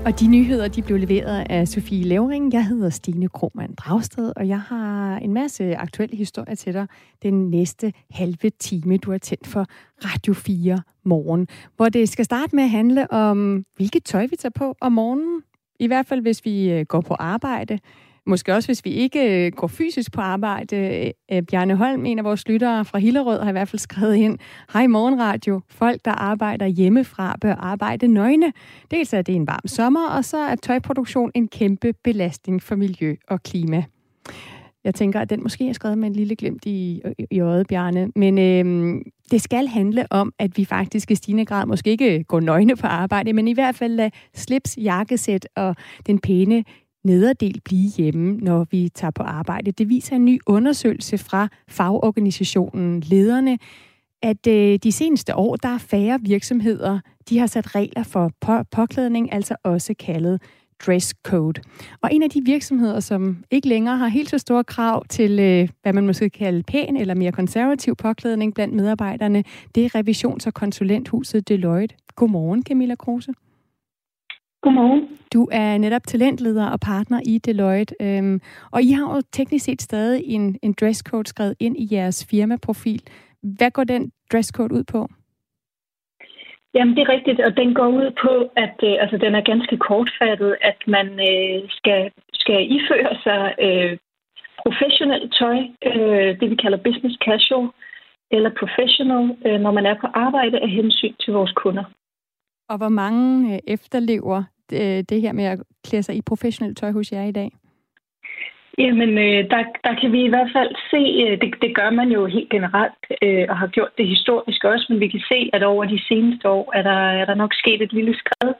Og de nyheder, de blev leveret af Sofie Levering. Jeg hedder Stine Kromand Dragsted, og jeg har en masse aktuelle historier til dig den næste halve time, du har tændt for Radio 4 morgen, hvor det skal starte med at handle om, hvilket tøj vi tager på om morgenen. I hvert fald, hvis vi øh, går på arbejde. Måske også, hvis vi ikke øh, går fysisk på arbejde. Øh, øh, Bjarne Holm, en af vores lyttere fra Hillerød, har i hvert fald skrevet ind, Hej morgenradio, folk, der arbejder hjemmefra, bør arbejde nøgne. Dels er det en varm sommer, og så er tøjproduktion en kæmpe belastning for miljø og klima. Jeg tænker, at den måske er skrevet med en lille glimt i, i øjet, Bjarne. Men øhm, det skal handle om, at vi faktisk i stigende grad måske ikke går nøgne på arbejde, men i hvert fald lade slips, jakkesæt og den pæne nederdel blive hjemme, når vi tager på arbejde. Det viser en ny undersøgelse fra fagorganisationen Lederne, at øh, de seneste år, der er færre virksomheder, de har sat regler for på- påklædning, altså også kaldet dress code. Og en af de virksomheder, som ikke længere har helt så store krav til, øh, hvad man måske kalde pæn eller mere konservativ påklædning blandt medarbejderne, det er revisions- og konsulenthuset Deloitte. Godmorgen, Camilla Kruse. Godmorgen. Du er netop talentleder og partner i Deloitte, øhm, og I har jo teknisk set stadig en, en dresscode skrevet ind i jeres firmaprofil. Hvad går den dresscode ud på? Jamen, det er rigtigt, og den går ud på, at øh, altså, den er ganske kortfattet, at man øh, skal, skal iføre sig øh, professionelt tøj, øh, det vi kalder business casual, eller professional, øh, når man er på arbejde af hensyn til vores kunder. Og hvor mange øh, efterlever øh, det her med at klæde sig i professionelt tøj hos jer i dag? Jamen, øh, der, der kan vi i hvert fald se, øh, det, det gør man jo helt generelt, øh, og har gjort det historisk også, men vi kan se, at over de seneste år er der, er der nok sket et lille skred,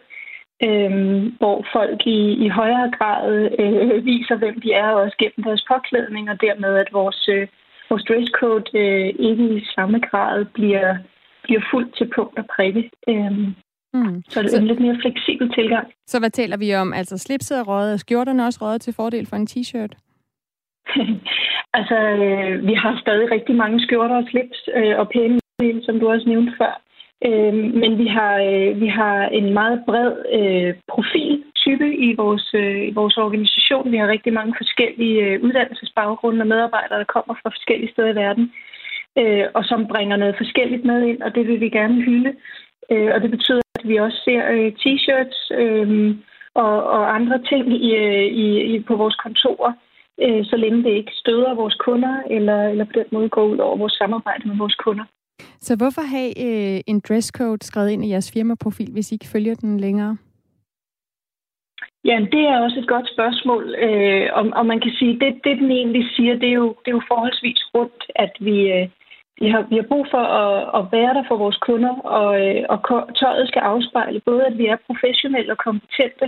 øh, hvor folk i, i højere grad øh, viser, hvem de er, også gennem deres påklædning, og dermed at vores, øh, vores dresscode øh, ikke i samme grad bliver, bliver fuldt til punkt og prikke. Øh, Mm. Så er det så, en lidt mere fleksibel tilgang. Så hvad taler vi om? Altså slipset er røget, og skjorterne også røget til fordel for en t-shirt? altså, øh, vi har stadig rigtig mange skjorter og slips øh, og pæne, som du også nævnte før. Øh, men vi har, øh, vi har en meget bred øh, profiltype i vores, øh, i vores organisation. Vi har rigtig mange forskellige øh, uddannelsesbaggrunde og medarbejdere, der kommer fra forskellige steder i verden, øh, og som bringer noget forskelligt med ind, og det vil vi gerne hylde. Øh, og det betyder, at vi også ser øh, t-shirts øh, og, og andre ting i, øh, i, i, på vores kontorer, øh, så længe det ikke støder vores kunder, eller, eller på den måde går ud over vores samarbejde med vores kunder. Så hvorfor have øh, en dresscode skrevet ind i jeres firmaprofil, hvis I ikke følger den længere? Ja, det er også et godt spørgsmål, øh, og, og man kan sige, det, det den egentlig siger, det er jo, det er jo forholdsvis rundt, at vi, øh, vi har, vi har brug for at, at være der for vores kunder, og, øh, og tøjet skal afspejle både, at vi er professionelle og kompetente,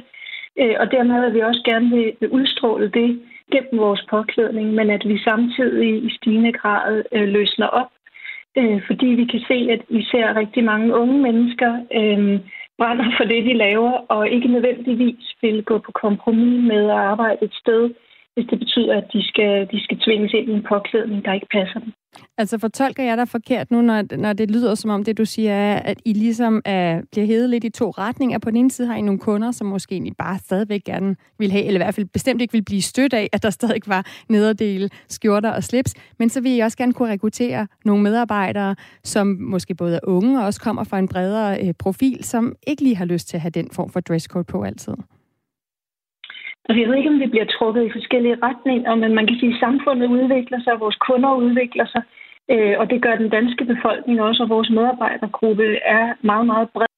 øh, og dermed at vi også gerne vil, vil udstråle det gennem vores påklædning, men at vi samtidig i stigende grad øh, løsner op, øh, fordi vi kan se, at vi ser rigtig mange unge mennesker øh, brænder for det, de laver, og ikke nødvendigvis vil gå på kompromis med at arbejde et sted, hvis det betyder, at de skal, de skal tvinges ind i en påklædning, der ikke passer dem. Altså fortolker jeg dig forkert nu, når, når det lyder som om det, du siger, er, at I ligesom er, bliver hævet lidt i to retninger. På den ene side har I nogle kunder, som måske egentlig bare stadigvæk gerne vil have, eller i hvert fald bestemt ikke vil blive stødt af, at der stadig var nederdele, skjorter og slips. Men så vil I også gerne kunne rekruttere nogle medarbejdere, som måske både er unge og også kommer fra en bredere øh, profil, som ikke lige har lyst til at have den form for dresscode på altid. Altså, jeg ved ikke, om vi bliver trukket i forskellige retninger, men man kan sige, at samfundet udvikler sig, vores kunder udvikler sig, øh, og det gør den danske befolkning også, og vores medarbejdergruppe er meget, meget bred.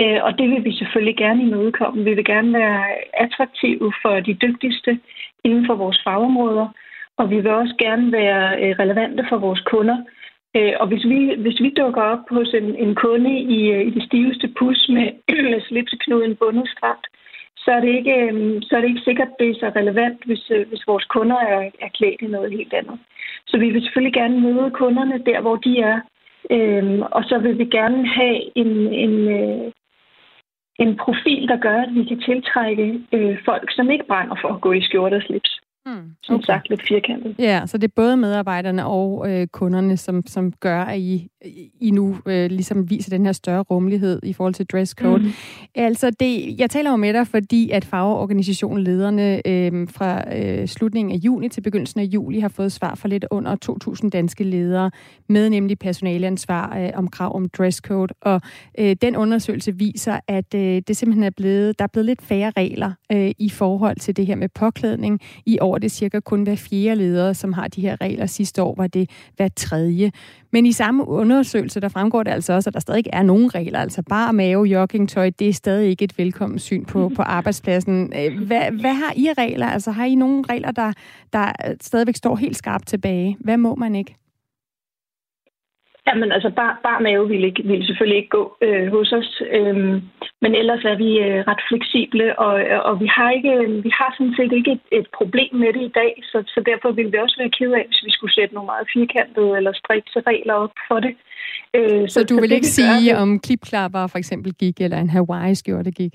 Øh, og det vil vi selvfølgelig gerne imødekomme. Vi vil gerne være attraktive for de dygtigste inden for vores fagområder, og vi vil også gerne være øh, relevante for vores kunder. Øh, og hvis vi, hvis vi dukker op hos en, en kunde i, øh, i det stiveste pus med, med slipseknuden bundet stramt, så er det ikke, øhm, så er det ikke sikkert, at det er så relevant, hvis, øh, hvis vores kunder er, er klædt i noget helt andet. Så vi vil selvfølgelig gerne møde kunderne der, hvor de er. Øhm, og så vil vi gerne have en, en, øh, en profil, der gør, at vi kan tiltrække øh, folk, som ikke brænder for at gå i skjorte og slips. Mm, okay. Som sagt lidt firkantet. Ja, så det er både medarbejderne og øh, kunderne, som, som gør, at I, I nu øh, ligesom viser den her større rummelighed i forhold til dresscode. Mm. Altså, det, jeg taler jo med dig, fordi at fagorganisationen lederne øh, fra øh, slutningen af juni til begyndelsen af juli har fået svar fra lidt under 2.000 danske ledere, med nemlig personaleansvar øh, om krav om dresscode. Og øh, den undersøgelse viser, at øh, det simpelthen er blevet, der er blevet lidt færre regler øh, i forhold til det her med påklædning i år det cirka kun hver fjerde leder, som har de her regler. Sidste år var det hver tredje. Men i samme undersøgelse, der fremgår det altså også, at der stadig er nogen regler. Altså bare mave, joggingtøj, det er stadig ikke et velkommen syn på, på arbejdspladsen. Øh, hvad, hvad har I regler? Altså har I nogle regler, der, der stadigvæk står helt skarpt tilbage? Hvad må man ikke? Jamen altså, bar, bar mave ville, ikke, ville selvfølgelig ikke gå øh, hos os, øhm, men ellers er vi øh, ret fleksible, og, og vi har ikke, vi har sådan set ikke et, et problem med det i dag, så, så derfor ville vi også være ked af, hvis vi skulle sætte nogle meget firkantede eller strikse regler op for det. Øh, så, så du vil så ikke sige, det, om klipklapper for eksempel gik, eller en Hawaii-skjorte gik?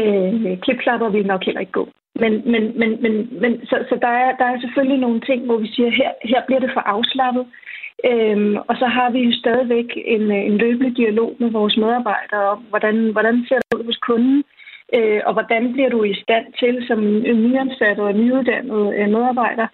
Øh, klipklapper vil nok heller ikke gå. Men, men, men, men, men så, så der, er, der er selvfølgelig nogle ting, hvor vi siger, her, her bliver det for afslappet. Øhm, og så har vi jo stadigvæk en, en løbende dialog med vores medarbejdere om, hvordan, hvordan ser det ud hos kunden, øh, og hvordan bliver du i stand til som en nyansat og nyuddannet øh, medarbejder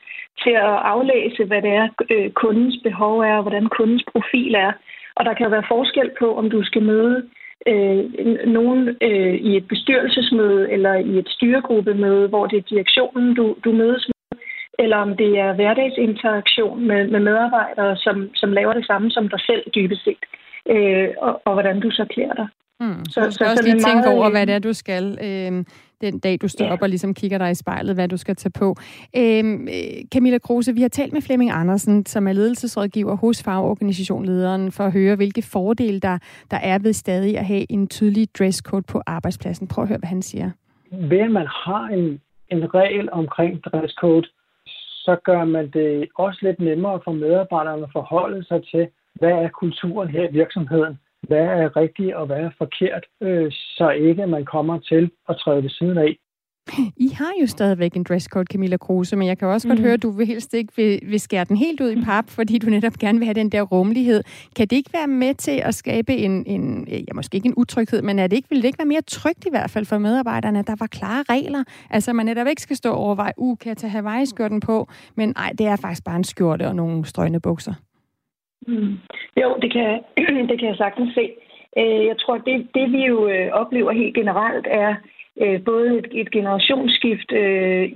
til at aflæse, hvad det er, øh, kundens behov er, og hvordan kundens profil er. Og der kan være forskel på, om du skal møde øh, nogen øh, i et bestyrelsesmøde eller i et styregruppemøde, hvor det er direktionen, du, du mødes med, eller om det er hverdagsinteraktion med, med medarbejdere, som, som laver det samme som dig selv dybest set, øh, og, og hvordan du så klæder dig. Hmm. Så, så så, også så lige tænke over, hvad det er, du skal øh, den dag, du står ja. op og ligesom kigger dig i spejlet, hvad du skal tage på. Øhm, øh, Camilla Kruse, vi har talt med Flemming Andersen, som er ledelsesrådgiver hos fagorganisationlederen, for at høre, hvilke fordele der, der er ved stadig at have en tydelig dresscode på arbejdspladsen. Prøv at høre, hvad han siger. Ved at man har en, en regel omkring dresscode, så gør man det også lidt nemmere for medarbejderne at forholde sig til, hvad er kulturen her i virksomheden hvad er rigtigt og hvad er forkert, øh, så ikke man kommer til at træde ved siden af. I har jo stadigvæk en dresscode, Camilla Kruse, men jeg kan også mm. godt mhm. høre, at du vil helst ikke vil, vil skære den helt ud i pap, fordi du netop gerne vil have den der rummelighed. Kan det ikke være med til at skabe en, en ja, måske ikke en utryghed, men er det ikke, vil det ikke være mere trygt i hvert fald for medarbejderne, at der var klare regler? Altså, man netop ikke skal stå og overveje, uh, kan jeg tage Hawaii-skjorten på? Men nej, det er faktisk bare en skjorte og nogle strøgne bukser. Mm. Jo, det kan, det kan jeg sagtens se. Øh, jeg tror, det, det vi jo øh, oplever helt generelt er øh, både et, et generationsskift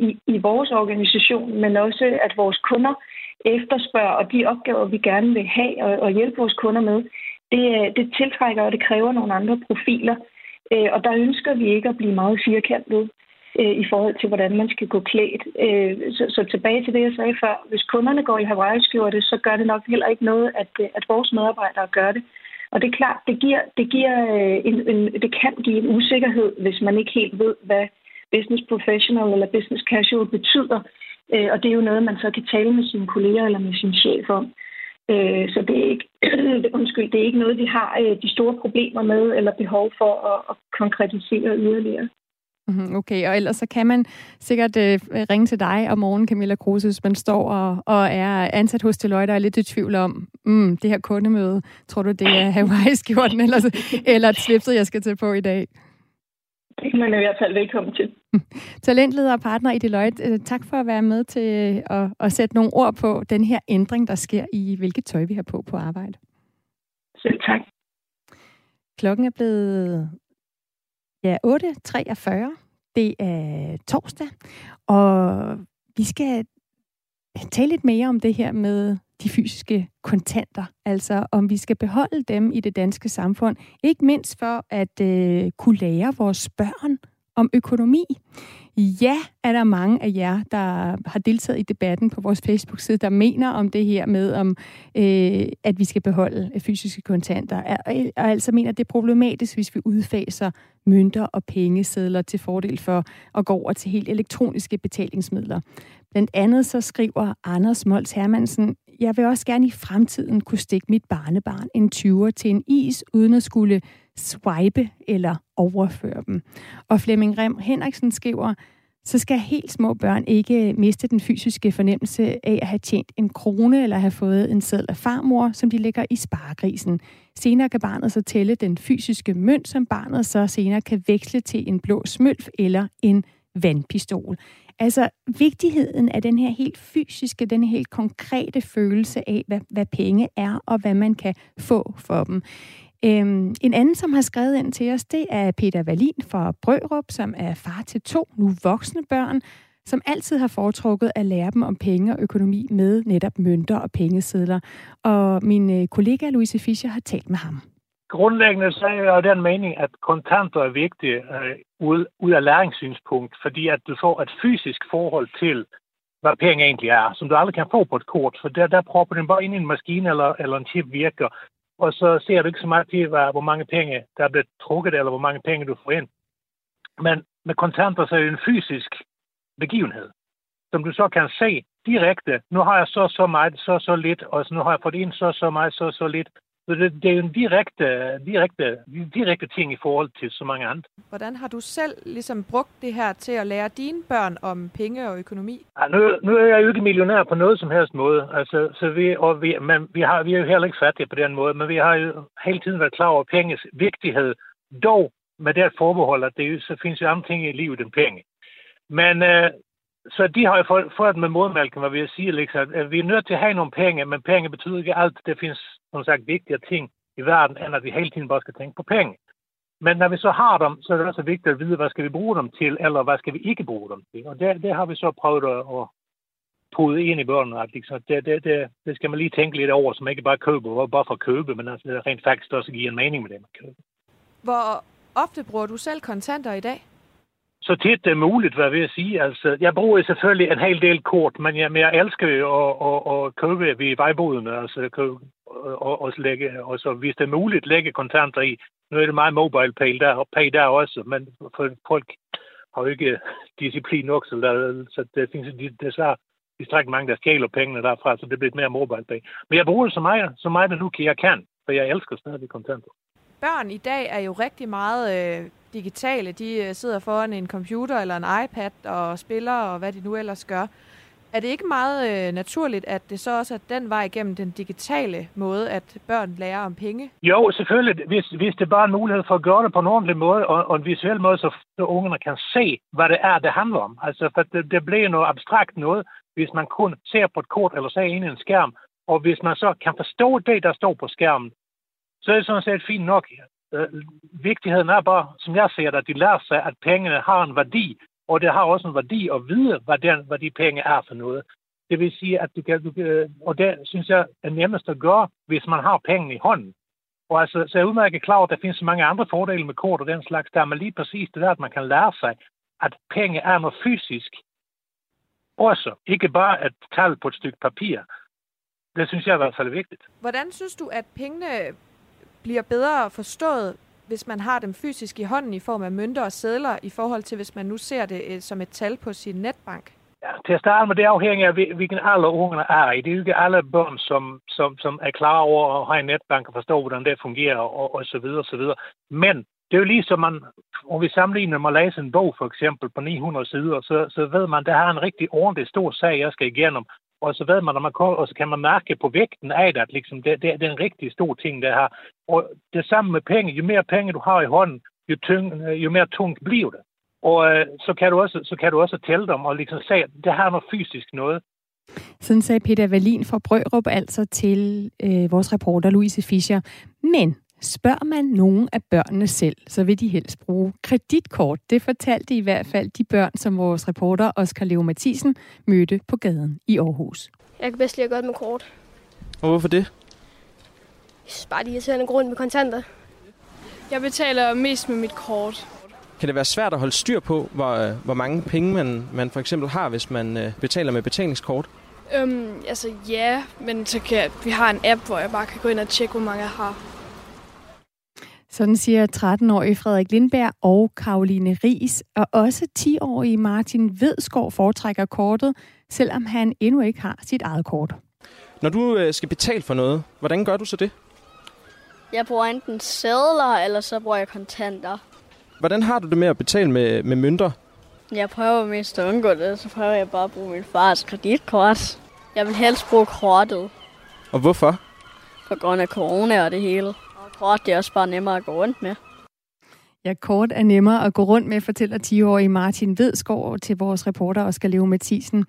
i, i vores organisation, men også at vores kunder efterspørger, og de opgaver, vi gerne vil have og, og hjælpe vores kunder med, det, det tiltrækker, og det kræver nogle andre profiler. Og der ønsker vi ikke at blive meget firkantet øh, i forhold til, hvordan man skal gå klædt. Øh, så, så tilbage til det, jeg sagde før. Hvis kunderne går i Hawaii-skjorte, så gør det nok heller ikke noget, at, øh, at vores medarbejdere gør det. Og det er klart, det, giver, det, giver øh, en, en, det kan give en usikkerhed, hvis man ikke helt ved, hvad business professional eller business casual betyder. Øh, og det er jo noget, man så kan tale med sine kolleger eller med sin chef om. Øh, så det er ikke, undskyld, det er ikke noget, vi har de store problemer med eller behov for at, at konkretisere yderligere. Mhm, okay, og ellers så kan man sikkert øh, ringe til dig om morgenen, Camilla Kruse, hvis man står og, og er ansat hos Deloitte og er lidt i tvivl om, mm, det her kundemøde, tror du, det er Hawaii-skjorten eller, eller et slipset, jeg skal til på i dag? Det kan man i hvert fald velkommen til. Talentleder og partner i Deloitte, øh, tak for at være med til at, at sætte nogle ord på den her ændring, der sker i, hvilket tøj vi har på på arbejde. Selv tak. Klokken er blevet Ja, 8.43. Det er torsdag, og vi skal tale lidt mere om det her med de fysiske kontanter, altså om vi skal beholde dem i det danske samfund, ikke mindst for at øh, kunne lære vores børn om økonomi. Ja, er der mange af jer, der har deltaget i debatten på vores Facebook-side, der mener om det her med, om øh, at vi skal beholde fysiske kontanter, og, og altså mener, at det er problematisk, hvis vi udfaser mønter og pengesedler til fordel for at gå over til helt elektroniske betalingsmidler. Blandt andet så skriver Anders Mols Hermansen, jeg vil også gerne i fremtiden kunne stikke mit barnebarn en 20'er til en is, uden at skulle swipe eller overføre dem. Og Flemming Rem Henriksen skriver, så skal helt små børn ikke øh, miste den fysiske fornemmelse af at have tjent en krone eller have fået en seddel af farmor, som de lægger i sparegrisen. Senere kan barnet så tælle den fysiske mønt, som barnet så senere kan veksle til en blå smølf eller en vandpistol. Altså vigtigheden af den her helt fysiske, den her helt konkrete følelse af, hvad, hvad penge er, og hvad man kan få for dem. Øhm, en anden, som har skrevet ind til os, det er Peter Valin fra Brørup, som er far til to nu voksne børn, som altid har foretrukket at lære dem om penge og økonomi med netop mønter og pengesedler. Og min øh, kollega Louise Fischer har talt med ham. Grundlæggende så er jeg den mening, at kontanter er vigtige øh, ud, ud af læringssynspunkt, fordi at du får et fysisk forhold til, hvad penge egentlig er, som du aldrig kan få på et kort, for der, der propper den bare ind i en maskine eller, eller en chip virker, og så ser du ikke så meget til, hvad, hvor mange penge der er blevet trukket, eller hvor mange penge du får ind. Men med kontanter så er det en fysisk begivenhed, som du så kan se direkte. Nu har jeg så så meget, så så lidt, og så nu har jeg fået ind så så meget, så så lidt. Så det, det er jo en direkte, direkte, direkte ting i forhold til så mange andre. Hvordan har du selv ligesom brugt det her til at lære dine børn om penge og økonomi? Ja, nu, nu er jeg jo ikke millionær på noget som helst måde. Altså, så vi, og vi, men vi, har, vi er jo heller ikke fattige på den måde, men vi har jo hele tiden været klar over penges vigtighed. Dog med det forbehold, at det, så findes jo andre ting i livet end penge. Men øh, så de har jo fået, fået med modmælken, hvad vi vil sige, liksom, at vi er nødt til at have nogle penge, men penge betyder ikke alt. Det findes, som sagt, vigtigere ting i verden, end at vi hele tiden bare skal tænke på penge. Men når vi så har dem, så er det også vigtigt at vide, hvad skal vi bruge dem til, eller hvad skal vi ikke bruge dem til. Og det, det har vi så prøvet at, at pude ind i børnene. At liksom, det, det, det, det, skal man lige tænke lidt over, så man ikke bare køber, bare for at købe, men altså rent faktisk også giver en mening med det, man køber. Hvor ofte bruger du selv kontanter i dag? Så tit det er muligt, hvad vil jeg sige. Altså, jeg bruger selvfølgelig en hel del kort, men jeg, men jeg elsker jo at, at, at købe ved vejbodene, altså købe, og, og, lægge, og så hvis det er muligt, lægge kontanter i. Nu er det meget mobile pay der, pay der også, men for folk har jo ikke disciplin nok, så, der, så det findes desværre strækker mange, der stjæler pengene derfra, så det bliver mere mobile pay. Men jeg bruger det så meget, så meget nu jeg kan, for jeg elsker stadig kontanter. Børn i dag er jo rigtig meget øh, digitale. De øh, sidder foran en computer eller en iPad og spiller, og hvad de nu ellers gør. Er det ikke meget øh, naturligt, at det så også er den vej igennem den digitale måde, at børn lærer om penge? Jo, selvfølgelig. Hvis, hvis det bare er en mulighed for at gøre det på en ordentlig måde, og, og en visuel måde, så, så ungerne kan se, hvad det er, det handler om. Altså, for det, det bliver noget abstrakt noget, hvis man kun ser på et kort eller ser ind i en skærm. Og hvis man så kan forstå det, der står på skærmen, så er det sådan set fint nok. Øh, vigtigheden er bare, som jeg ser det, at de lærer sig, at pengene har en værdi, og det har også en værdi at vide, hvad, den, hvad de penge er for noget. Det vil sige, at du kan, du kan, og det synes jeg er nemmest at gøre, hvis man har pengene i hånden. Og altså, så er jeg udmærket klar over, at der findes så mange andre fordele med kort og den slags, der men man lige præcis det der, at man kan lære sig, at penge er noget fysisk. Også, ikke bare et tal på et stykke papir. Det synes jeg i hvert fald er vigtigt. Hvordan synes du, at pengene bliver bedre forstået, hvis man har dem fysisk i hånden i form af mønter og sædler, i forhold til hvis man nu ser det øh, som et tal på sin netbank? Ja, til at starte med, det afhænger af, hvilken alder ungerne er i. Det er jo ikke alle børn, som, som, som er klar over at have en netbank og forstå, hvordan det fungerer, og, og så videre, og så videre. Men det er jo ligesom, man, om vi sammenligner med at læse en bog, for eksempel, på 900 sider, så, så ved man, at der er en rigtig ordentlig stor sag, jeg skal igennem og så ved man, når man kommer, og så kan man mærke på vægten af det, at liksom, det, det, det er en rigtig stor ting, det her. Og det samme med penge. Jo mere penge du har i hånden, jo, tyng, øh, jo mere tungt bliver det. Og øh, så, kan du også, så kan du også tælle dem og liksom sige, at det har noget fysisk noget. Sådan sagde Peter Valin fra Brørup altså til øh, vores reporter Louise Fischer. Men Spørger man nogen af børnene selv, så vil de helst bruge kreditkort. Det fortalte i hvert fald de børn, som vores reporter Oscar Leo Mathisen mødte på gaden i Aarhus. Jeg kan bedst lide at gøre det med kort. Og hvorfor det? Jeg synes bare, det er en grund med kontanter. Jeg betaler mest med mit kort. Kan det være svært at holde styr på, hvor, hvor mange penge man, man for eksempel har, hvis man øh, betaler med betalingskort? Øhm, altså ja, men så kan, vi har en app, hvor jeg bare kan gå ind og tjekke, hvor mange jeg har. Sådan siger 13-årige Frederik Lindberg og Karoline Ries, og også 10-årige Martin Vedskov foretrækker kortet, selvom han endnu ikke har sit eget kort. Når du øh, skal betale for noget, hvordan gør du så det? Jeg bruger enten sædler, eller så bruger jeg kontanter. Hvordan har du det med at betale med, med mønter? Jeg prøver mest at undgå det, så prøver jeg bare at bruge min fars kreditkort. Jeg vil helst bruge kortet Og hvorfor? på grund af corona og det hele. Og kort det er også bare nemmere at gå rundt med. Ja, kort er nemmere at gå rundt med, fortæller 10-årige Martin Vedskov til vores reporter Oscar Leo Mathisen.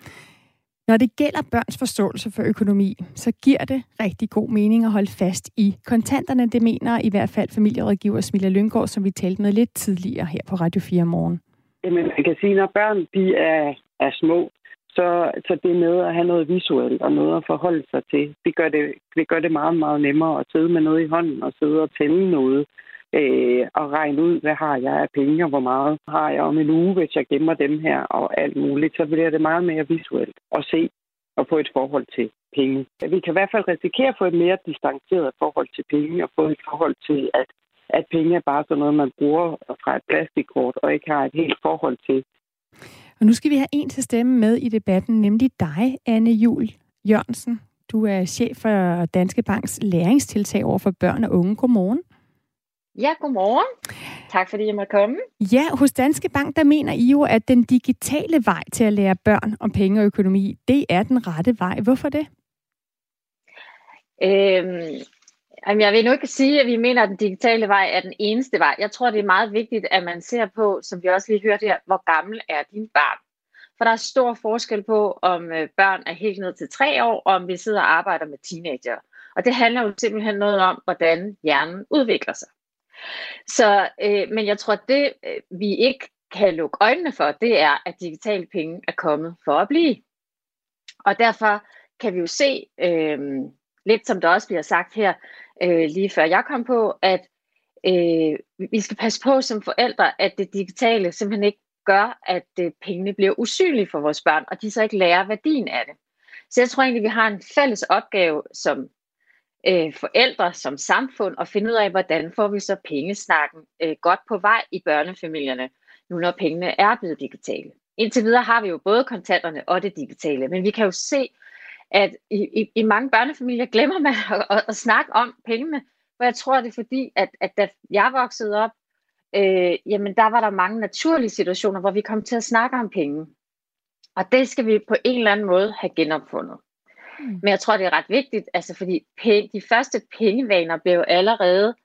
Når det gælder børns forståelse for økonomi, så giver det rigtig god mening at holde fast i kontanterne. Det mener i hvert fald familierådgiver Smilla Lyngård, som vi talte med lidt tidligere her på Radio 4 morgen. Jamen, man kan sige, når børn de er, er små, så, så det med at have noget visuelt og noget at forholde sig til, det gør det, det gør det meget, meget nemmere at sidde med noget i hånden og sidde og tælle noget øh, og regne ud, hvad har jeg af penge, og hvor meget har jeg om en uge, hvis jeg gemmer dem her og alt muligt. Så bliver det meget mere visuelt at se og få et forhold til penge. Vi kan i hvert fald risikere at få et mere distanceret forhold til penge og få et forhold til, at, at penge er bare sådan noget, man bruger fra et plastikkort og ikke har et helt forhold til. Og nu skal vi have en til stemme med i debatten, nemlig dig, Anne Jul Jørgensen. Du er chef for Danske Banks læringstiltag over for børn og unge. Godmorgen. Ja, godmorgen. Tak fordi jeg måtte komme. Ja, hos Danske Bank, der mener I jo, at den digitale vej til at lære børn om penge og økonomi, det er den rette vej. Hvorfor det? Øhm, jamen, jeg vil nu ikke sige, at vi mener, at den digitale vej er den eneste vej. Jeg tror, det er meget vigtigt, at man ser på, som vi også lige hørte her, hvor gammel er din barn. For der er stor forskel på, om øh, børn er helt ned til tre år, og om vi sidder og arbejder med teenager. Og det handler jo simpelthen noget om, hvordan hjernen udvikler sig. Så, øh, men jeg tror, at det øh, vi ikke kan lukke øjnene for, det er, at digitale penge er kommet for at blive. Og derfor kan vi jo se, øh, lidt som der også bliver sagt her, øh, lige før jeg kom på, at øh, vi skal passe på som forældre, at det digitale simpelthen ikke gør, at øh, pengene bliver usynlige for vores børn, og de så ikke lærer værdien af det. Så jeg tror egentlig, vi har en fælles opgave som øh, forældre, som samfund, at finde ud af, hvordan får vi så pengesnakken øh, godt på vej i børnefamilierne, nu når pengene er blevet digitale. Indtil videre har vi jo både kontanterne og det digitale, men vi kan jo se, at i, i, i mange børnefamilier glemmer man at, at, at snakke om pengene, for jeg tror, det er fordi, at, at da jeg voksede op, øh, jamen der var der mange naturlige situationer, hvor vi kom til at snakke om penge. Og det skal vi på en eller anden måde have genopfundet. Mm. Men jeg tror, det er ret vigtigt, altså fordi penge, de første pengevaner blev allerede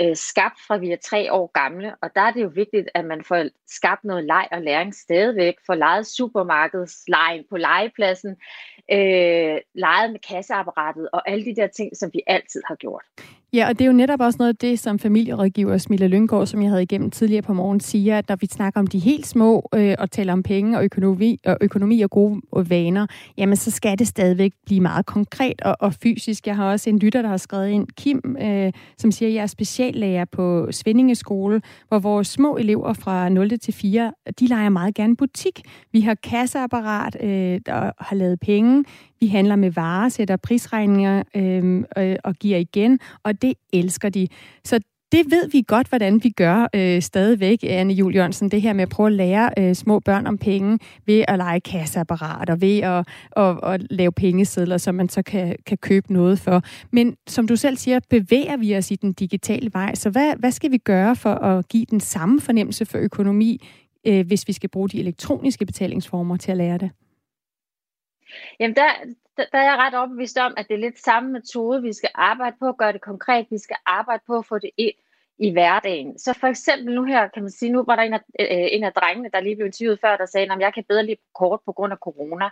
øh, skabt fra vi er tre år gamle, og der er det jo vigtigt, at man får skabt noget leg og læring stadigvæk, får lejet supermarkedslejen på legepladsen, øh, leget med kasseapparatet og alle de der ting, som vi altid har gjort. Ja, og det er jo netop også noget af det, som familierådgiver Smilla Lyngård, som jeg havde igennem tidligere på morgen, siger, at når vi snakker om de helt små øh, og taler om penge og økonomi, og økonomi og gode øh, vaner, jamen så skal det stadigvæk blive meget konkret og, og fysisk. Jeg har også en lytter, der har skrevet ind, Kim, øh, som siger, at jeg er speciallærer på Svendingeskole, hvor vores små elever fra 0. til 4, de leger meget gerne butik. Vi har kasseapparat, øh, der har lavet penge. Vi handler med varer, sætter prisregninger øh, øh, og giver igen, og det elsker de. Så det ved vi godt, hvordan vi gør øh, stadigvæk, Anne Jul Jørgensen, det her med at prøve at lære øh, små børn om penge ved at lege kasseapparater, ved at, at, at lave pengesedler, som man så kan, kan købe noget for. Men som du selv siger, bevæger vi os i den digitale vej, så hvad, hvad skal vi gøre for at give den samme fornemmelse for økonomi, øh, hvis vi skal bruge de elektroniske betalingsformer til at lære det? Jamen, der, der, der er jeg ret overbevist om, at det er lidt samme metode, vi skal arbejde på, at gøre det konkret, vi skal arbejde på at få det ind i hverdagen. Så for eksempel nu her, kan man sige, nu var der en af, øh, en af drengene, der lige blev interviewet før, der sagde, at jeg kan bedre lide kort på grund af corona.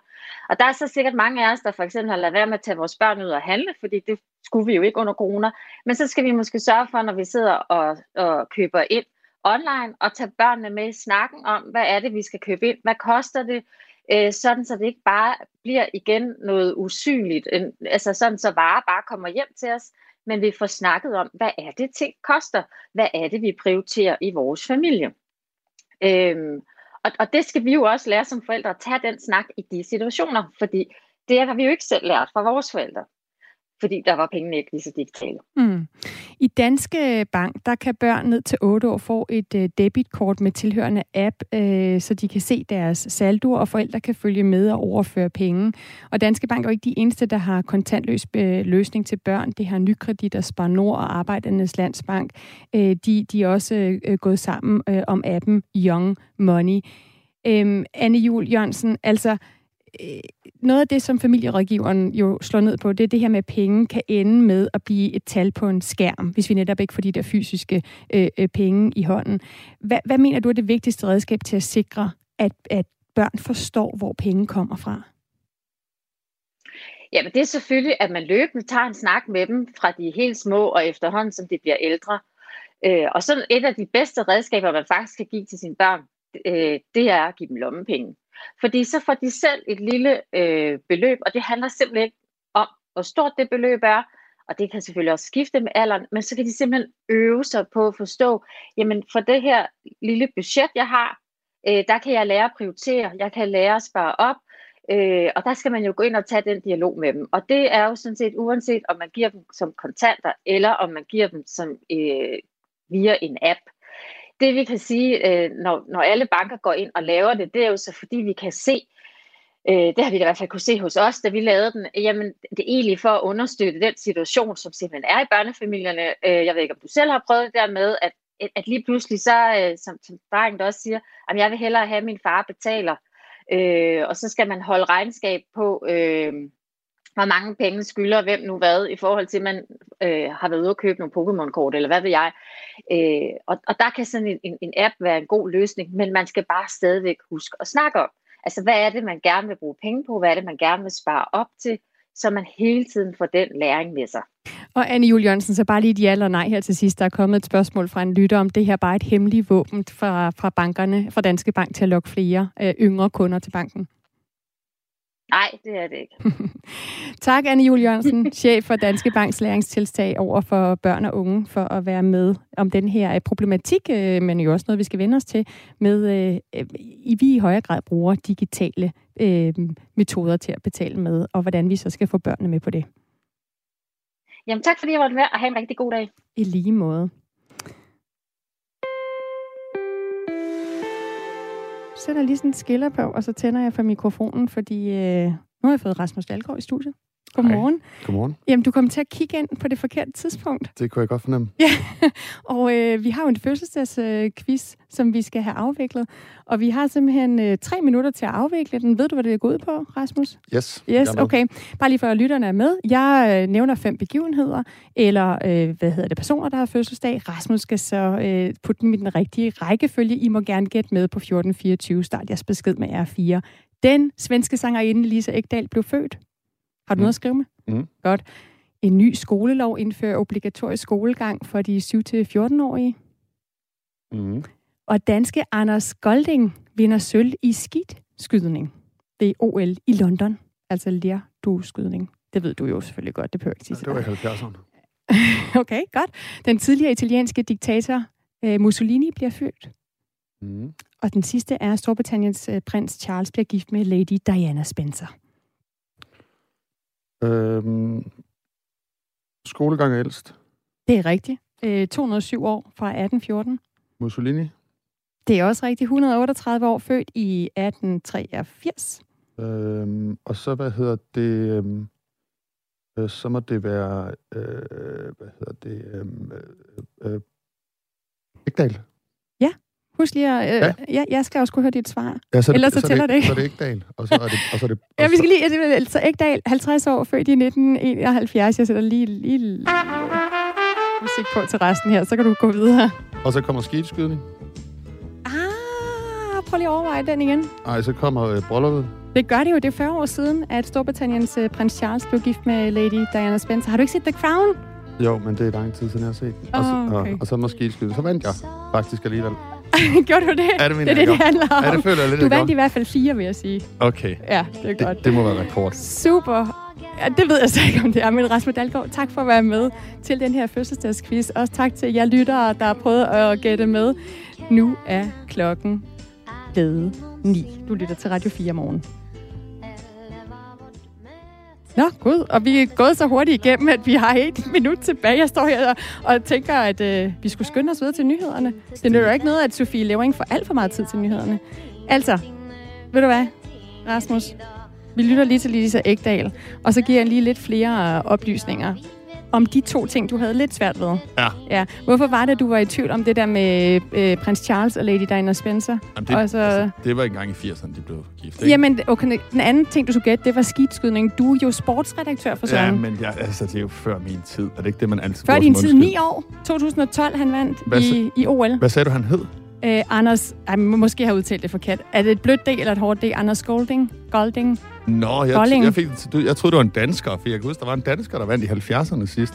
Og der er så sikkert mange af os, der for eksempel har lavet være med at tage vores børn ud og handle, fordi det skulle vi jo ikke under corona. Men så skal vi måske sørge for, når vi sidder og, og køber ind online, og tage børnene med i snakken om, hvad er det, vi skal købe ind, hvad koster det, øh, sådan så det ikke bare bliver igen noget usynligt, en, altså sådan så varer bare kommer hjem til os, men vi får snakket om, hvad er det ting koster, hvad er det vi prioriterer i vores familie. Øhm, og, og det skal vi jo også lære som forældre at tage den snak i de situationer, fordi det har vi jo ikke selv lært fra vores forældre fordi der var pengene ikke lige så digitale. Mm. I Danske Bank, der kan børn ned til 8 år få et øh, debitkort med tilhørende app, øh, så de kan se deres saldo, og forældre kan følge med og overføre penge. Og Danske Bank er jo ikke de eneste, der har kontantløs øh, løsning til børn. Det har Nykredit og Spar Nord og Arbejdernes Landsbank. Øh, de, de er også øh, gået sammen øh, om appen Young Money. Øhm, Anne Jul Jørgensen, altså Øh, noget af det, som familierådgiveren jo slår ned på, det er det her med, at penge kan ende med at blive et tal på en skærm, hvis vi netop ikke får de der fysiske øh, øh penge i hånden. Hvad, hvad mener du er det vigtigste redskab til at sikre, at, at børn forstår, hvor penge kommer fra? Jamen det er selvfølgelig, at man løbende tager en snak med dem fra de helt små og efterhånden, som de bliver ældre. Øh, og så et af de bedste redskaber, man faktisk kan give til sine børn, øh, det er at give dem lommepenge. Fordi så får de selv et lille øh, beløb, og det handler simpelthen om, hvor stort det beløb er, og det kan selvfølgelig også skifte med alderen, men så kan de simpelthen øve sig på at forstå, jamen for det her lille budget, jeg har, øh, der kan jeg lære at prioritere, jeg kan lære at spare op, øh, og der skal man jo gå ind og tage den dialog med dem. Og det er jo sådan set uanset, om man giver dem som kontanter, eller om man giver dem som øh, via en app. Det vi kan sige, øh, når, når alle banker går ind og laver det, det er jo så fordi vi kan se, øh, det har vi da i hvert fald kunne se hos os, da vi lavede den, jamen det er egentlig for at understøtte den situation, som simpelthen er i børnefamilierne. Øh, jeg ved ikke, om du selv har prøvet det der med, at, at lige pludselig så, øh, som, som drengen også siger, at jeg vil hellere have, at min far betaler, øh, og så skal man holde regnskab på, øh, hvor mange penge skylder hvem nu hvad, i forhold til, at man øh, har været ude og købe nogle Pokémon-kort, eller hvad ved jeg. Øh, og, og der kan sådan en, en, en app være en god løsning, men man skal bare stadigvæk huske at snakke om. Altså, hvad er det, man gerne vil bruge penge på? Hvad er det, man gerne vil spare op til? Så man hele tiden får den læring med sig. Og Anne Jul Jørgensen, så bare lige et ja eller nej her til sidst. Der er kommet et spørgsmål fra en lytter om det her bare et hemmeligt våben fra, fra bankerne, fra Danske Bank til at lokke flere øh, yngre kunder til banken. Nej, det er det ikke. tak, Anne Jul Jørgensen, chef for Danske Banks læringstiltag over for børn og unge, for at være med om den her øh, problematik, øh, men jo også noget, vi skal vende os til, med øh, i vi i højere grad bruger digitale øh, metoder til at betale med, og hvordan vi så skal få børnene med på det. Jamen tak fordi jeg var med, og have en rigtig god dag. I lige måde. Sætter lige sådan en skiller på, og så tænder jeg for mikrofonen, fordi øh, nu har jeg fået Rasmus Dahlgaard i studiet. Godmorgen. Hej. Godmorgen. Jamen, du kom til at kigge ind på det forkerte tidspunkt. Det kunne jeg godt fornemme. Ja, og øh, vi har jo en fødselsdagsquiz, øh, som vi skal have afviklet. Og vi har simpelthen øh, tre minutter til at afvikle den. Ved du, hvad det er gået på, Rasmus? Yes. Yes, okay. Bare lige for at lytterne er med. Jeg øh, nævner fem begivenheder, eller øh, hvad hedder det, personer, der har fødselsdag. Rasmus skal så øh, putte dem i den rigtige rækkefølge. I må gerne gætte med på 1424. Start jeres besked med R4. Den svenske sangerinde Lisa Ekdal blev født har du mm. noget at skrive med? Mm. Godt. En ny skolelov indfører obligatorisk skolegang for de 7-14-årige. Mm. Og danske Anders Golding vinder sølv i skidskydning. Det er OL i London. Altså lerdueskydning. Det ved du jo selvfølgelig godt, det behøver ikke sige ja, det var i 70'erne. okay, godt. Den tidligere italienske diktator uh, Mussolini bliver født. Mm. Og den sidste er, Storbritanniens uh, prins Charles bliver gift med Lady Diana Spencer. Øhm, skolegang er ældst. Det er rigtigt. Øh, 207 år fra 1814. Mussolini. Det er også rigtigt. 138 år, født i 1883. Øhm, og så, hvad hedder det... Øhm, øh, så må det være... Øh, hvad hedder det... Øhm, øh, øh, Ekdal. Husk lige at... Øh, ja. ja. jeg skal også kunne høre dit svar. Ja, så Ellers så, så tæller det, det ikke. Så er det ikke dagen, og så er det... Og så er det ja, vi skal lige... Altså, altså Ekdal, 50 år, født i 1971. Jeg sætter lige, lige musik på til resten her, så kan du gå videre. Og så kommer skideskydning. Ah, prøv lige at overveje den igen. Nej, så kommer øh, brylluppet. Det gør det jo. Det er 40 år siden, at Storbritanniens øh, prins Charles blev gift med Lady Diana Spencer. Har du ikke set The Crown? Jo, men det er lang tid siden, jeg har set den. Oh, og, så, okay. og, og så måske skyde. Så vandt jeg faktisk alligevel. Gjorde du det? Ja, det det er det, det handler om. Ja, det føler jeg lidt, Du vandt i hvert fald fire, vil jeg sige. Okay. Ja, det er det, godt. Det må være rekord. Super. Ja, det ved jeg så ikke, om det er. Men Rasmus Dahlgaard, tak for at være med til den her fødselsdagsquiz. Også tak til jer lyttere, der har prøvet at gætte med. Nu er klokken blevet 9. Du lytter til Radio 4 morgen. Nå, gud, og vi er gået så hurtigt igennem, at vi har et minut tilbage. Jeg står her og, og tænker, at øh, vi skulle skynde os videre til nyhederne. Det nytter ikke noget, at Sofie Levering får alt for meget tid til nyhederne. Altså, ved du hvad, Rasmus? Vi lytter lige til Lisa Ægdal, og så giver jeg lige lidt flere øh, oplysninger om de to ting, du havde lidt svært ved. Ja. ja. Hvorfor var det, du var i tvivl om det der med øh, prins Charles og Lady Diana Spencer? Jamen, det, og så, altså, det var engang i 80'erne, de blev gift, ikke? Jamen, okay, den anden ting, du skulle gætte, det var skidskydning. Du er jo sportsredaktør for Ja, Søren. men jeg, altså, det er jo før min tid. Er det ikke det, man altid Før din tid, undskyld? 9 år. 2012, han vandt Hvad i, i OL. Hvad sagde du, han hed? Øh, Anders, ej, må måske have udtalt det forkert. Er det et blødt D eller et hårdt D? Anders Golding? Golding? Nå, jeg, Kolding. jeg, fik, du- jeg troede, det var en dansker, for jeg kan huske, der var en dansker, der vandt i 70'erne sidst.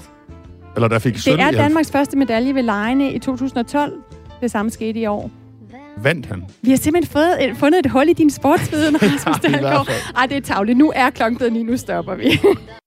Eller der fik Det er Danmarks første medalje ved lejene i 2012. Det samme skete i år. 90'erne. Vandt han? Vi har simpelthen fået et, fundet et hul i din sportsviden, Rasmus Dahlgaard. Ej, det er tavligt. Nu er klokken blevet ni, nu stopper vi.